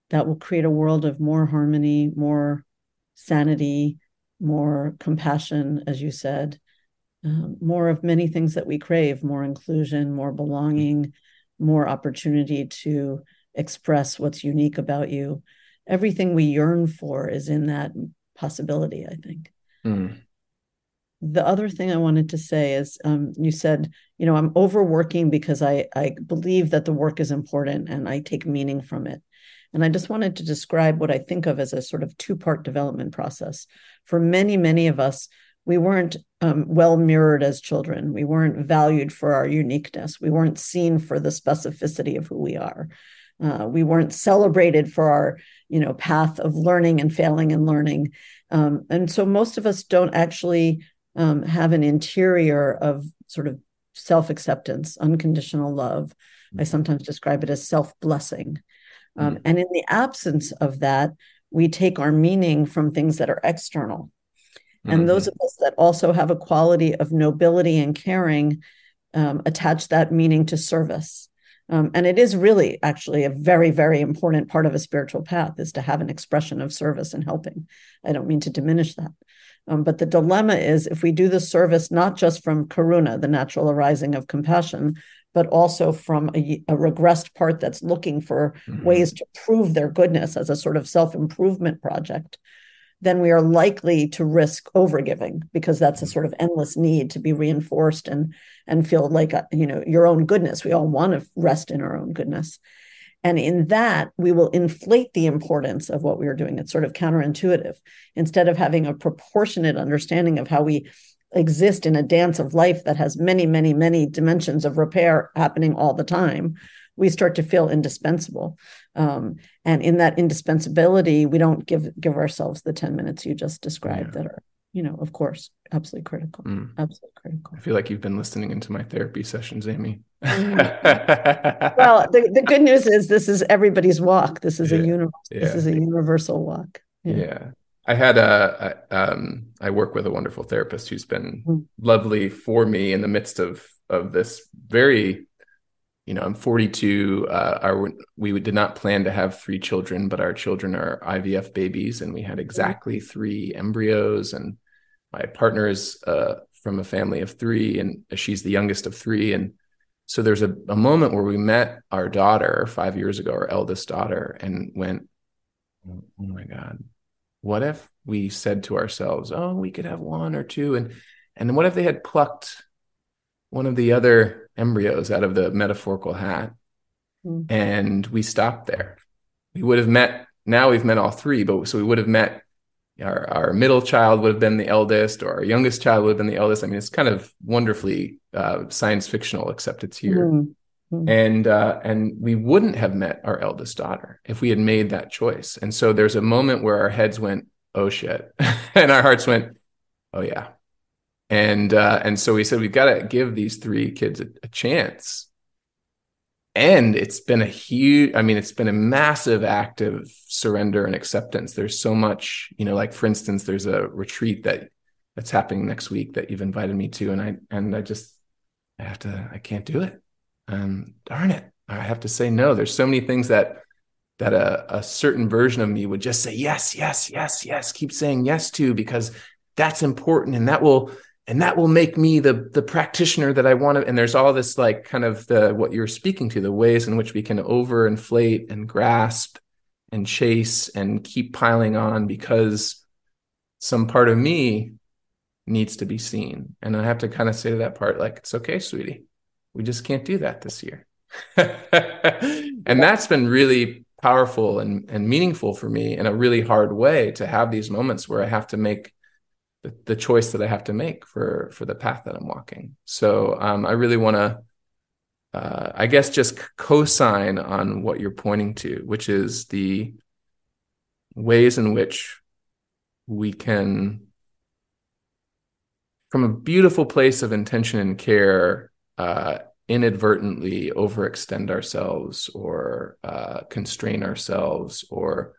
that will create a world of more harmony, more sanity, more compassion, as you said, um, more of many things that we crave more inclusion, more belonging, more opportunity to express what's unique about you. Everything we yearn for is in that possibility, I think. Mm. The other thing I wanted to say is um, you said, you know, I'm overworking because I, I believe that the work is important and I take meaning from it. And I just wanted to describe what I think of as a sort of two part development process. For many, many of us, we weren't um, well mirrored as children. We weren't valued for our uniqueness. We weren't seen for the specificity of who we are. Uh, we weren't celebrated for our, you know, path of learning and failing and learning. Um, and so most of us don't actually um, have an interior of sort of self acceptance, unconditional love. I mm-hmm. sometimes describe it as self blessing. Um, mm. And in the absence of that, we take our meaning from things that are external and mm-hmm. those of us that also have a quality of nobility and caring um, attach that meaning to service. Um, and it is really actually a very, very important part of a spiritual path is to have an expression of service and helping. I don't mean to diminish that. Um, but the dilemma is if we do the service not just from karuna, the natural arising of compassion, but also from a, a regressed part that's looking for mm-hmm. ways to prove their goodness as a sort of self improvement project, then we are likely to risk overgiving because that's a sort of endless need to be reinforced and and feel like a, uh, you know your own goodness. We all want to rest in our own goodness. And in that we will inflate the importance of what we are doing. It's sort of counterintuitive. Instead of having a proportionate understanding of how we exist in a dance of life that has many many many dimensions of repair happening all the time we start to feel indispensable um, and in that indispensability we don't give give ourselves the 10 minutes you just described yeah. that are you know of course absolutely critical mm. absolutely critical i feel like you've been listening into my therapy sessions amy mm. well the, the good news is this is everybody's walk this is yeah. a universe yeah. this is a universal walk yeah. I had a, a um, I work with a wonderful therapist who's been mm. lovely for me in the midst of of this very you know, I'm 42. Uh, our we did not plan to have three children, but our children are IVF babies, and we had exactly three embryos. And my partner is uh, from a family of three, and she's the youngest of three. And so there's a, a moment where we met our daughter five years ago, our eldest daughter, and went, "Oh my God, what if we said to ourselves, oh, we could have one or two, and and what if they had plucked one of the other embryos out of the metaphorical hat. Mm. And we stopped there. We would have met, now we've met all three, but so we would have met our, our middle child would have been the eldest, or our youngest child would have been the eldest. I mean, it's kind of wonderfully uh, science fictional, except it's here. Mm. Mm. And uh, and we wouldn't have met our eldest daughter if we had made that choice. And so there's a moment where our heads went, "Oh shit," and our hearts went, "Oh yeah, and uh, and so we said we've got to give these three kids a, a, chance. And it's been a huge i mean it's been a massive act of surrender and acceptance. There's so much you know like for instance there's a retreat that that's happening next week that you've invited me to and i and i just i have to i can't do it. Um darn it. I have to say no. There's so many things that that a, a certain version of me would just say yes yes yes yes. Keep saying yes to because that's important and that will and that will make me the the practitioner that i want to and there's all this like kind of the what you're speaking to the ways in which we can overinflate and grasp and chase and keep piling on because some part of me needs to be seen. And i have to kind of say to that part like it's okay sweetie. We just can't do that this year. And that's been really powerful and, and meaningful for me in a really hard way to have these moments where I have to make the, the choice that I have to make for for the path that I'm walking. So um, I really want to, uh, I guess, just co-sign on what you're pointing to, which is the ways in which we can, from a beautiful place of intention and care, uh, inadvertently overextend ourselves or uh, constrain ourselves or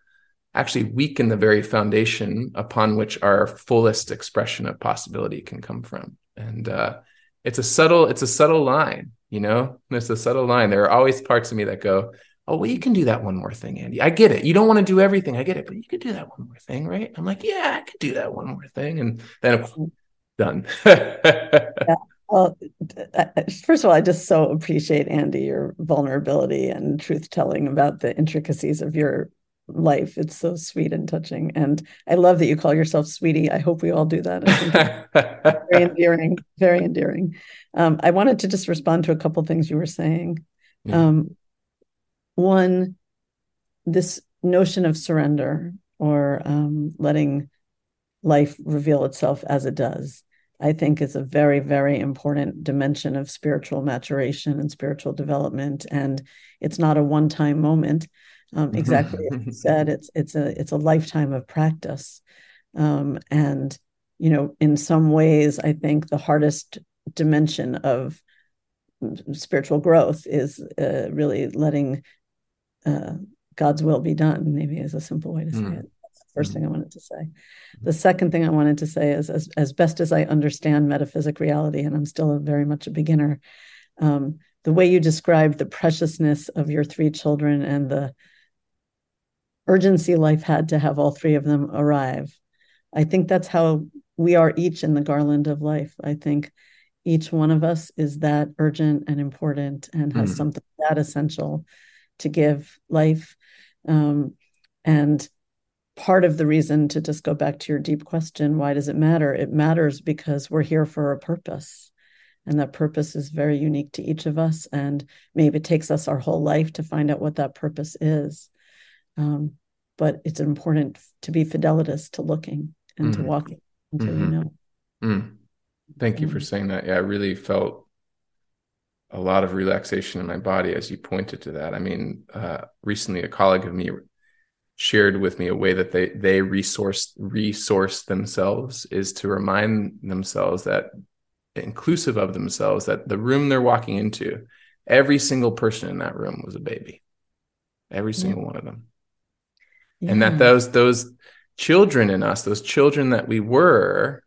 actually weaken the very foundation upon which our fullest expression of possibility can come from. And uh, it's a subtle it's a subtle line you know? It's a subtle line. There are always parts of me that go oh well you can do that one more thing andy. I get it. You don't want to do everything. I get it. But you could do that one more thing right? I'm like yeah i could do that one more thing. And then done. Well, first of all, I just so appreciate Andy your vulnerability and truth telling about the intricacies of your life. It's so sweet and touching, and I love that you call yourself sweetie. I hope we all do that. Very endearing, very endearing. Um, I wanted to just respond to a couple things you were saying. Yeah. Um, one, this notion of surrender or um, letting life reveal itself as it does I think is a very, very important dimension of spiritual maturation and spiritual development. And it's not a one-time moment. Um, exactly as you said, it's it's a it's a lifetime of practice. Um, and you know, in some ways, I think the hardest dimension of spiritual growth is uh, really letting uh, God's will be done. Maybe is a simple way to say mm. it. 1st mm-hmm. thing I wanted to say. The second thing I wanted to say is, as, as best as I understand metaphysic reality, and I'm still a, very much a beginner, um, the way you described the preciousness of your three children and the urgency life had to have all three of them arrive. I think that's how we are each in the garland of life. I think each one of us is that urgent and important and has mm. something that essential to give life. Um, and part of the reason to just go back to your deep question why does it matter it matters because we're here for a purpose and that purpose is very unique to each of us and maybe it takes us our whole life to find out what that purpose is um, but it's important to be fidelitous to looking and mm-hmm. to walking until mm-hmm. you know mm. thank you for saying that yeah i really felt a lot of relaxation in my body as you pointed to that i mean uh, recently a colleague of me shared with me a way that they they resource resource themselves is to remind themselves that inclusive of themselves that the room they're walking into every single person in that room was a baby every single yeah. one of them yeah. and that those those children in us those children that we were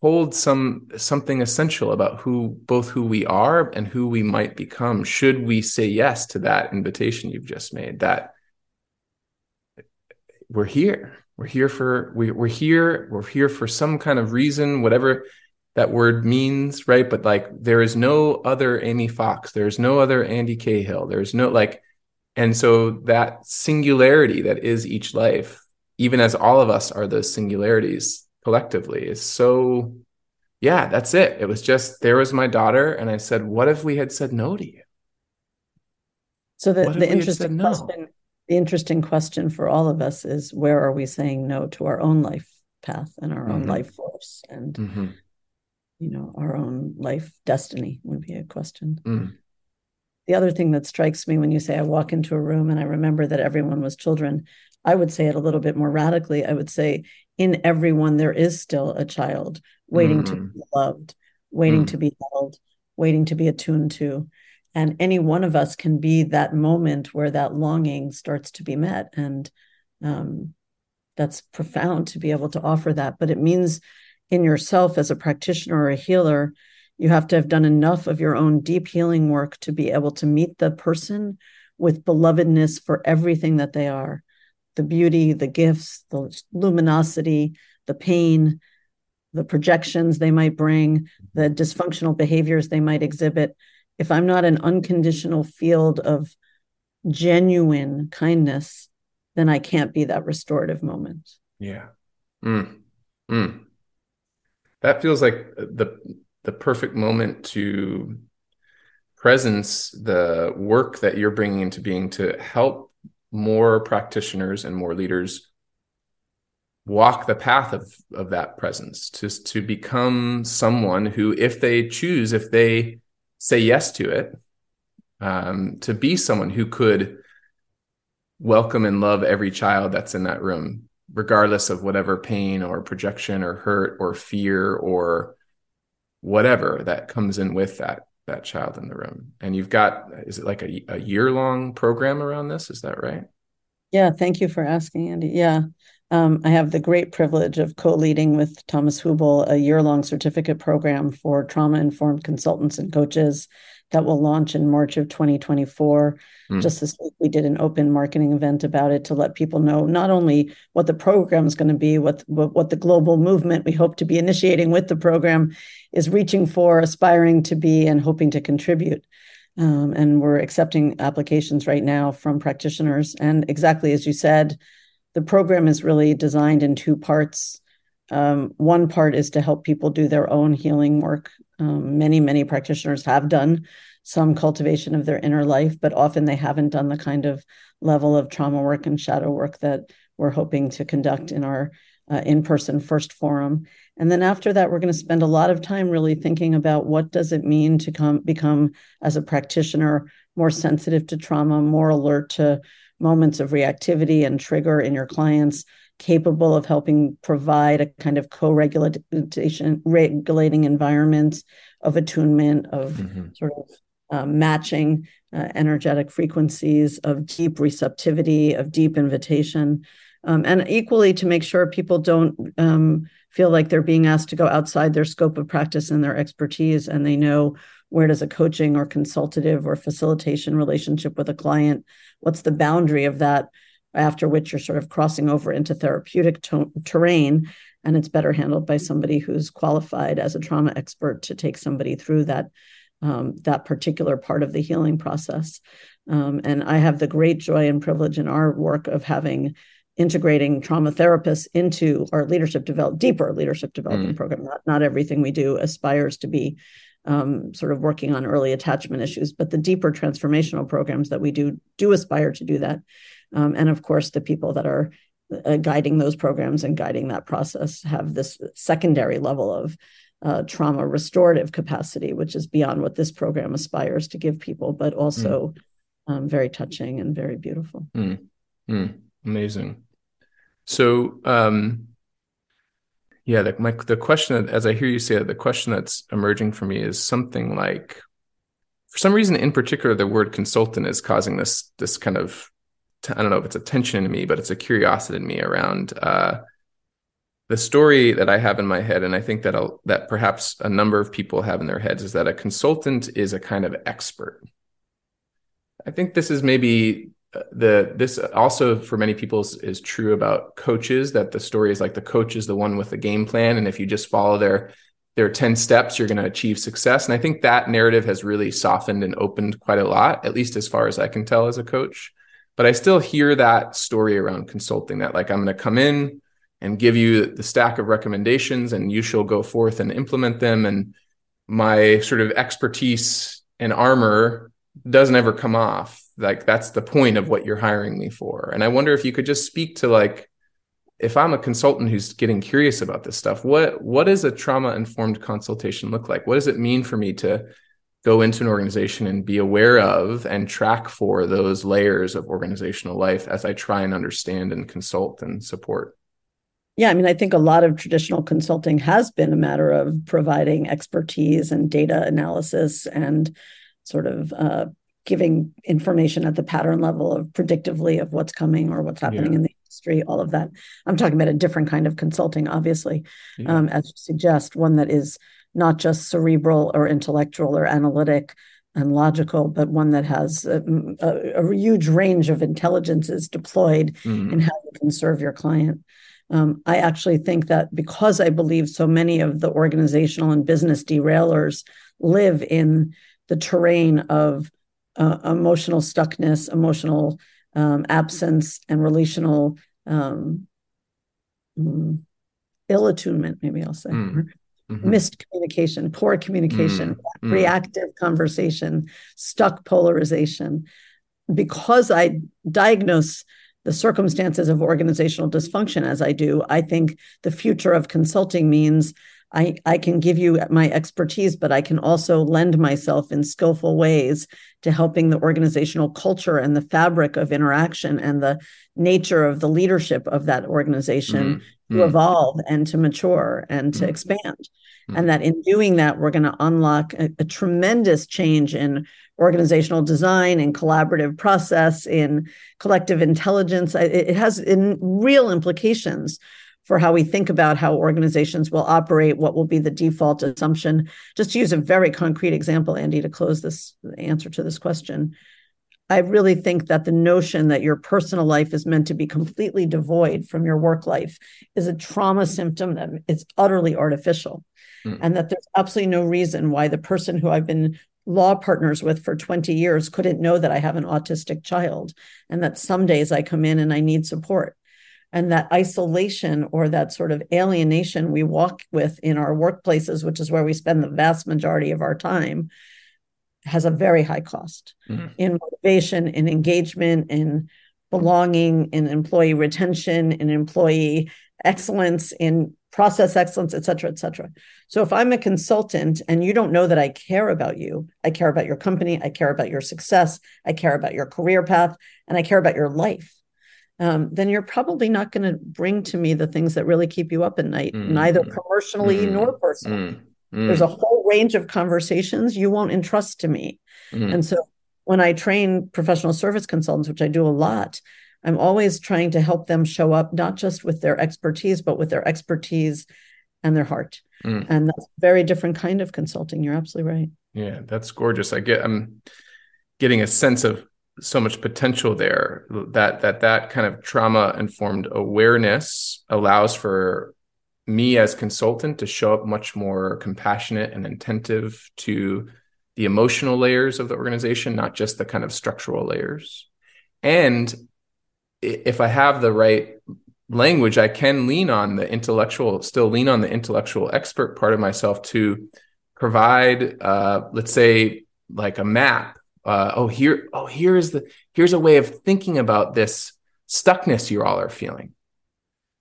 hold some something essential about who both who we are and who we might become should we say yes to that invitation you've just made that we're here. We're here for we, we're here. We're here for some kind of reason, whatever that word means, right? But like, there is no other Amy Fox. There's no other Andy Cahill. There's no like, and so that singularity that is each life, even as all of us are those singularities collectively, is so. Yeah, that's it. It was just there was my daughter, and I said, "What if we had said no to you?" So the, the interesting no? question the interesting question for all of us is where are we saying no to our own life path and our mm-hmm. own life force and mm-hmm. you know our own life destiny would be a question mm. The other thing that strikes me when you say i walk into a room and i remember that everyone was children i would say it a little bit more radically i would say in everyone there is still a child waiting mm. to be loved waiting mm. to be held waiting to be attuned to and any one of us can be that moment where that longing starts to be met and um, that's profound to be able to offer that but it means in yourself as a practitioner or a healer you have to have done enough of your own deep healing work to be able to meet the person with belovedness for everything that they are the beauty, the gifts, the luminosity, the pain, the projections they might bring, the dysfunctional behaviors they might exhibit. If I'm not an unconditional field of genuine kindness, then I can't be that restorative moment. Yeah. Mm. Mm. That feels like the the perfect moment to presence the work that you're bringing into being to help more practitioners and more leaders walk the path of of that presence to to become someone who if they choose if they say yes to it um, to be someone who could welcome and love every child that's in that room regardless of whatever pain or projection or hurt or fear or whatever that comes in with that that child in the room. And you've got is it like a, a year long program around this? Is that right? Yeah, thank you for asking, Andy. Yeah. Um, I have the great privilege of co leading with Thomas Hübl a year long certificate program for trauma informed consultants and coaches that will launch in March of 2024. Mm. Just this week, we did an open marketing event about it to let people know not only what the program is going to be, what, what, what the global movement we hope to be initiating with the program is reaching for, aspiring to be, and hoping to contribute. Um, and we're accepting applications right now from practitioners. And exactly as you said, the program is really designed in two parts. Um, one part is to help people do their own healing work. Um, many, many practitioners have done some cultivation of their inner life, but often they haven't done the kind of level of trauma work and shadow work that we're hoping to conduct in our uh, in person first forum. And then after that, we're going to spend a lot of time really thinking about what does it mean to come become as a practitioner more sensitive to trauma, more alert to moments of reactivity and trigger in your clients, capable of helping provide a kind of co-regulation regulating environment of attunement of mm-hmm. sort of uh, matching uh, energetic frequencies of deep receptivity of deep invitation um, and equally to make sure people don't um, feel like they're being asked to go outside their scope of practice and their expertise and they know where does a coaching or consultative or facilitation relationship with a client what's the boundary of that after which you're sort of crossing over into therapeutic to- terrain and it's better handled by somebody who's qualified as a trauma expert to take somebody through that um, that particular part of the healing process um, and i have the great joy and privilege in our work of having integrating trauma therapists into our leadership develop deeper leadership development mm. program not, not everything we do aspires to be um, sort of working on early attachment issues, but the deeper transformational programs that we do do aspire to do that. Um, and of course, the people that are uh, guiding those programs and guiding that process have this secondary level of uh, trauma restorative capacity, which is beyond what this program aspires to give people, but also mm. um, very touching and very beautiful. Mm. Mm. Amazing. So, um, yeah, the, my, the question, as I hear you say it, the question that's emerging for me is something like, for some reason in particular, the word consultant is causing this this kind of, I don't know if it's a tension in me, but it's a curiosity in me around uh, the story that I have in my head, and I think that I'll, that perhaps a number of people have in their heads is that a consultant is a kind of expert. I think this is maybe the this also for many people is, is, true about coaches that the story is like the coach is the one with the game plan and if you just follow their their 10 steps you're going to achieve success and i think that narrative has really softened and opened quite a lot at least as far as i can tell as a coach but i still hear that story around consulting that like i'm going to come in and give you the stack of recommendations and you shall go forth and implement them. And my sort of expertise and armor doesn't ever come off. Like that's the point of what you're hiring me for. And i wonder if you could just speak to like if i'm a consultant who's getting curious about this stuff what what does a trauma informed consultation look like? What does it mean for me to go into an organization and be aware of and track for those layers of organizational life as i try and understand and consult and support yeah, I mean, I think a lot of traditional consulting has been a matter of providing expertise and data analysis and sort of uh, giving information at the pattern level of predictively of what's coming or what's happening yeah. in the industry all of that i'm talking about a different kind of consulting obviously yeah. um, as you suggest one that is not just cerebral or intellectual or analytic and logical, but one that has a, a, a huge range of intelligences deployed mm. in how you can serve your client. Um, I actually think that because I believe so many of the organizational and business derailers live in the terrain of uh, emotional stuckness, emotional um, absence, and relational um, mm, ill attunement, maybe I'll say. Mm. Mm-hmm. Missed communication, poor communication, mm-hmm. reactive conversation, stuck polarization. Because I diagnose the circumstances of organizational dysfunction as I do, I think the future of consulting means I, I can give you my expertise, but I can also lend myself in skillful ways to helping the organizational culture and the fabric of interaction and the nature of the leadership of that organization to evolve and to mature and to mm-hmm. expand. Mm-hmm. And that in doing that, we're going to unlock a, a tremendous change in organizational design and collaborative process in collective intelligence it, it has in real implications for how we think about how organizations will operate, what will be the default assumption. Just to use a very concrete example, Andy, to close this answer to this question. I really think that the notion that your personal life is meant to be completely devoid from your work life is a trauma symptom that is utterly artificial. Mm. And that there's absolutely no reason why the person who I've been law partners with for 20 years couldn't know that I have an autistic child and that some days I come in and I need support and that isolation or that sort of alienation we walk with in our workplaces which is where we spend the vast majority of our time has a very high cost mm-hmm. in motivation in engagement in belonging in employee retention in employee excellence in process excellence et cetera et cetera so if i'm a consultant and you don't know that i care about you i care about your company i care about your success i care about your career path and i care about your life um, then you're probably not going to bring to me the things that really keep you up at night, mm-hmm. neither commercially mm-hmm. nor personally. Mm-hmm. There's a whole range of conversations you won't entrust to me. Mm-hmm. And so when I train professional service consultants, which I do a lot, I'm always trying to help them show up not just with their expertise, but with their expertise and their heart. Mm. And that's a very different kind of consulting. You're absolutely right. Yeah, that's gorgeous. I get I'm getting a sense of so much potential there that that that kind of trauma informed awareness allows for me as consultant to show up much more compassionate and attentive to the emotional layers of the organization not just the kind of structural layers. And if i have the right language i can lean on the intellectual still lean on the intellectual expert part of myself to provide uh, let's say like a map uh, oh here oh here's the here's a way of thinking about this stuckness you all are feeling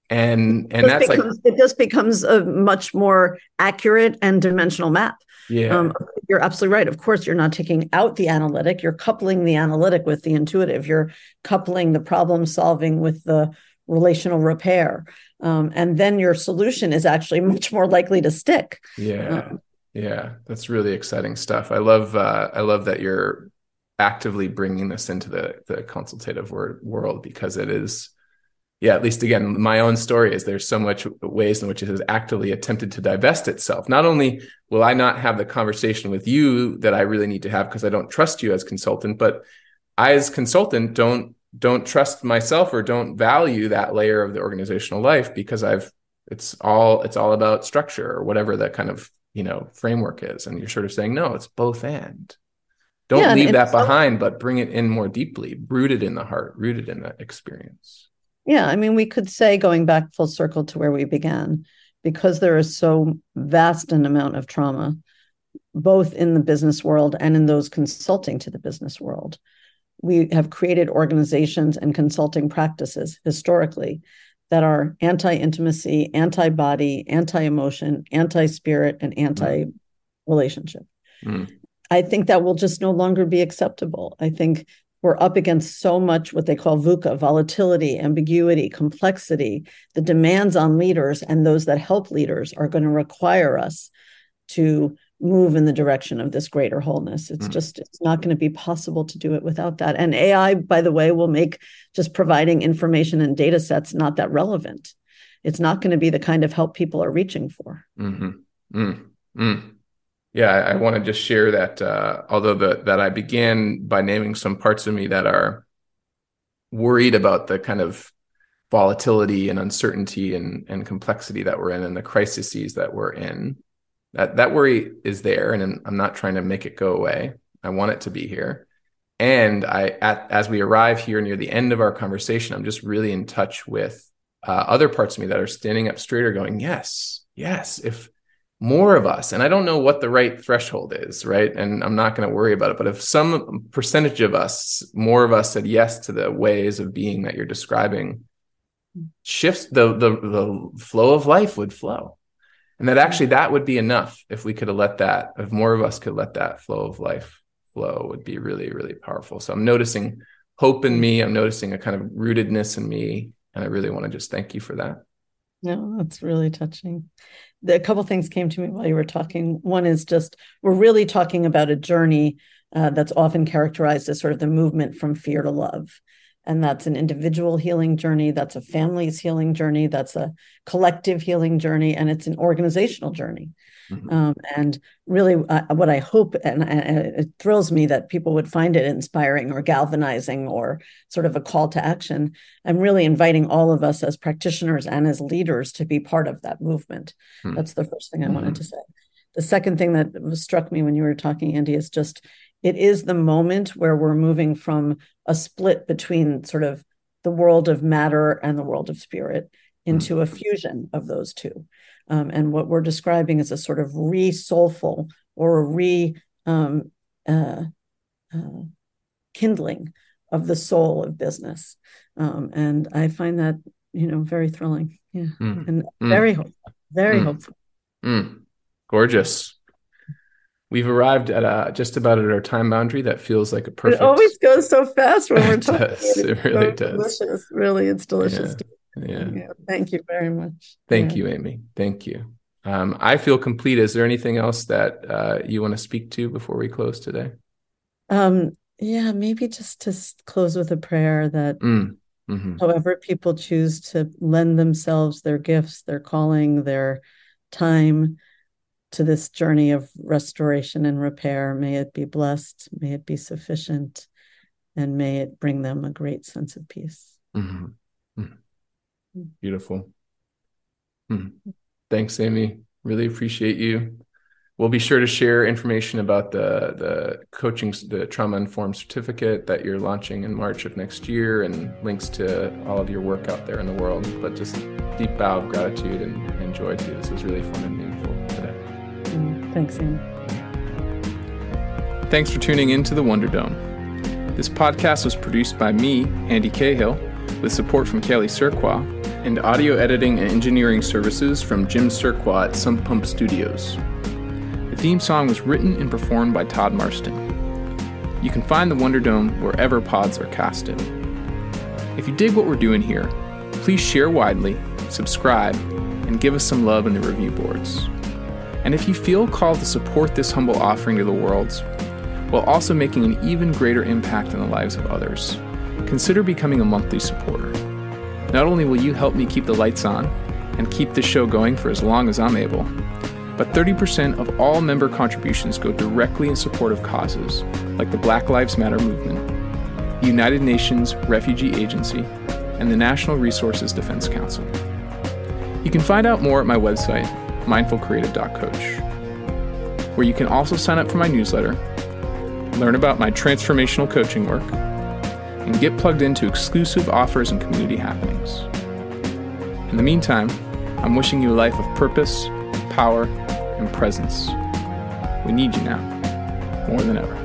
and and that's becomes, like it just becomes a much more accurate and dimensional map. Yeah. Um, you're absolutely right. Of course you're not taking out the analytic. You're coupling the analytic with the intuitive. You're coupling the problem solving with the relational repair. Um, and then your solution is actually much more likely to stick. Yeah. Um, yeah. That's really exciting stuff. I love uh, i love that you're actively bringing this into the the consultative word, world because it is yeah at least again my own story is there's so much ways in which it has actively attempted to divest itself. Not only will i not have the conversation with you that i really need to have because i don't trust you as consultant but i as consultant don't don't trust myself or don't value that layer of the organizational life because i've it's all it's all about structure or whatever that kind of you know framework is. And you're sort of saying no it's both and. Don't yeah, leave that behind, but bring it in more deeply, rooted in the heart, rooted in the experience. Yeah. I mean, we could say going back full circle to where we began, because there is so vast an amount of trauma, both in the business world and in those consulting to the business world. We have created organizations and consulting practices historically that are anti intimacy, anti body, anti emotion, anti spirit, and anti relationship. Mm. I think that will just no longer be acceptable. I think we're up against so much what they call VUCA volatility, ambiguity, complexity. The demands on leaders and those that help leaders are going to require us to move in the direction of this greater wholeness. It's mm. just it's not going to be possible to do it without that. And AI, by the way, will make just providing information and data sets not that relevant. It's not going to be the kind of help people are reaching for. Mm-hmm. Mm. Mm. Yeah, I, I want to just share that uh, although the, that I began by naming some parts of me that are worried about the kind of volatility and uncertainty and, and complexity that we're in and the crises that we're in. That that worry is there, and I'm not trying to make it go away. I want it to be here. And I, at, as we arrive here near the end of our conversation, I'm just really in touch with uh, other parts of me that are standing up straighter, going, "Yes, yes." If more of us, and I don't know what the right threshold is, right? And I'm not going to worry about it. But if some percentage of us, more of us said yes to the ways of being that you're describing, shifts the the the flow of life would flow. And that actually that would be enough if we could have let that, if more of us could let that flow of life flow would be really, really powerful. So I'm noticing hope in me. I'm noticing a kind of rootedness in me. And I really want to just thank you for that. No, that's really touching. A couple things came to me while you were talking. One is just we're really talking about a journey uh, that's often characterized as sort of the movement from fear to love. And that's an individual healing journey, that's a family's healing journey, that's a collective healing journey, and it's an organizational journey. Mm-hmm. Um, and really, uh, what I hope, and, and, it thrills me that people would find it inspiring or galvanizing or sort of a call to action. I'm really inviting all of us as practitioners and as leaders to be part of that movement. Mm-hmm. That's the first thing I mm-hmm. wanted to say. The second thing that struck me when you were talking, Andy, is just it is the moment where we're moving from a split between sort of the world of matter and the world of spirit into a fusion of those two. Um, and what we're describing is a sort of re soulful or a re um, uh, uh, kindling of the soul of business. Um, and I find that, you know, very thrilling. Yeah. Mm. And mm. very hopeful, very mm. hopeful. Mm. Gorgeous. We've arrived at a, just about at our time boundary. That feels like a perfect. It always goes so fast when we're talking. it, it really so does. Delicious. Really, it's delicious. Yeah. Yeah. yeah. Thank you very much. Thank yeah. you, Amy. Thank you. Um, I feel complete. Is there anything else that uh, you want to speak to before we close today? Um, yeah, maybe just to close with a prayer that mm. mm-hmm. however people choose to lend themselves their gifts, their calling, their time to this journey of restoration and repair, may it be blessed, may it be sufficient, and may it bring them a great sense of peace. Mm-hmm. mm-hmm. Beautiful. Hmm. Thanks, Amy. Really appreciate you. We'll be sure to share information about the the coaching, the trauma informed certificate that you're launching in March of next year, and links to all of your work out there in the world. But just deep bow of gratitude and, and joy to you. This was really fun and meaningful today. Thanks, Amy. Thanks for tuning in to the Wonder Dome. This podcast was produced by me, Andy Cahill, with support from Kelly Surqua and audio editing and engineering services from Jim Surqua at Sump Pump Studios. The theme song was written and performed by Todd Marston. You can find the Wonder Dome wherever pods are casted. If you dig what we're doing here, please share widely, subscribe, and give us some love in the review boards. And if you feel called to support this humble offering to the world, while also making an even greater impact in the lives of others, consider becoming a monthly supporter. Not only will you help me keep the lights on and keep the show going for as long as I'm able, but 30% of all member contributions go directly in support of causes like the Black Lives Matter movement, the United Nations Refugee Agency, and the Natural Resources Defense Council. You can find out more at my website, mindfulcreative.coach, where you can also sign up for my newsletter, learn about my transformational coaching work, and get plugged into exclusive offers and community happenings. In the meantime, I'm wishing you a life of purpose, power, and presence. We need you now, more than ever.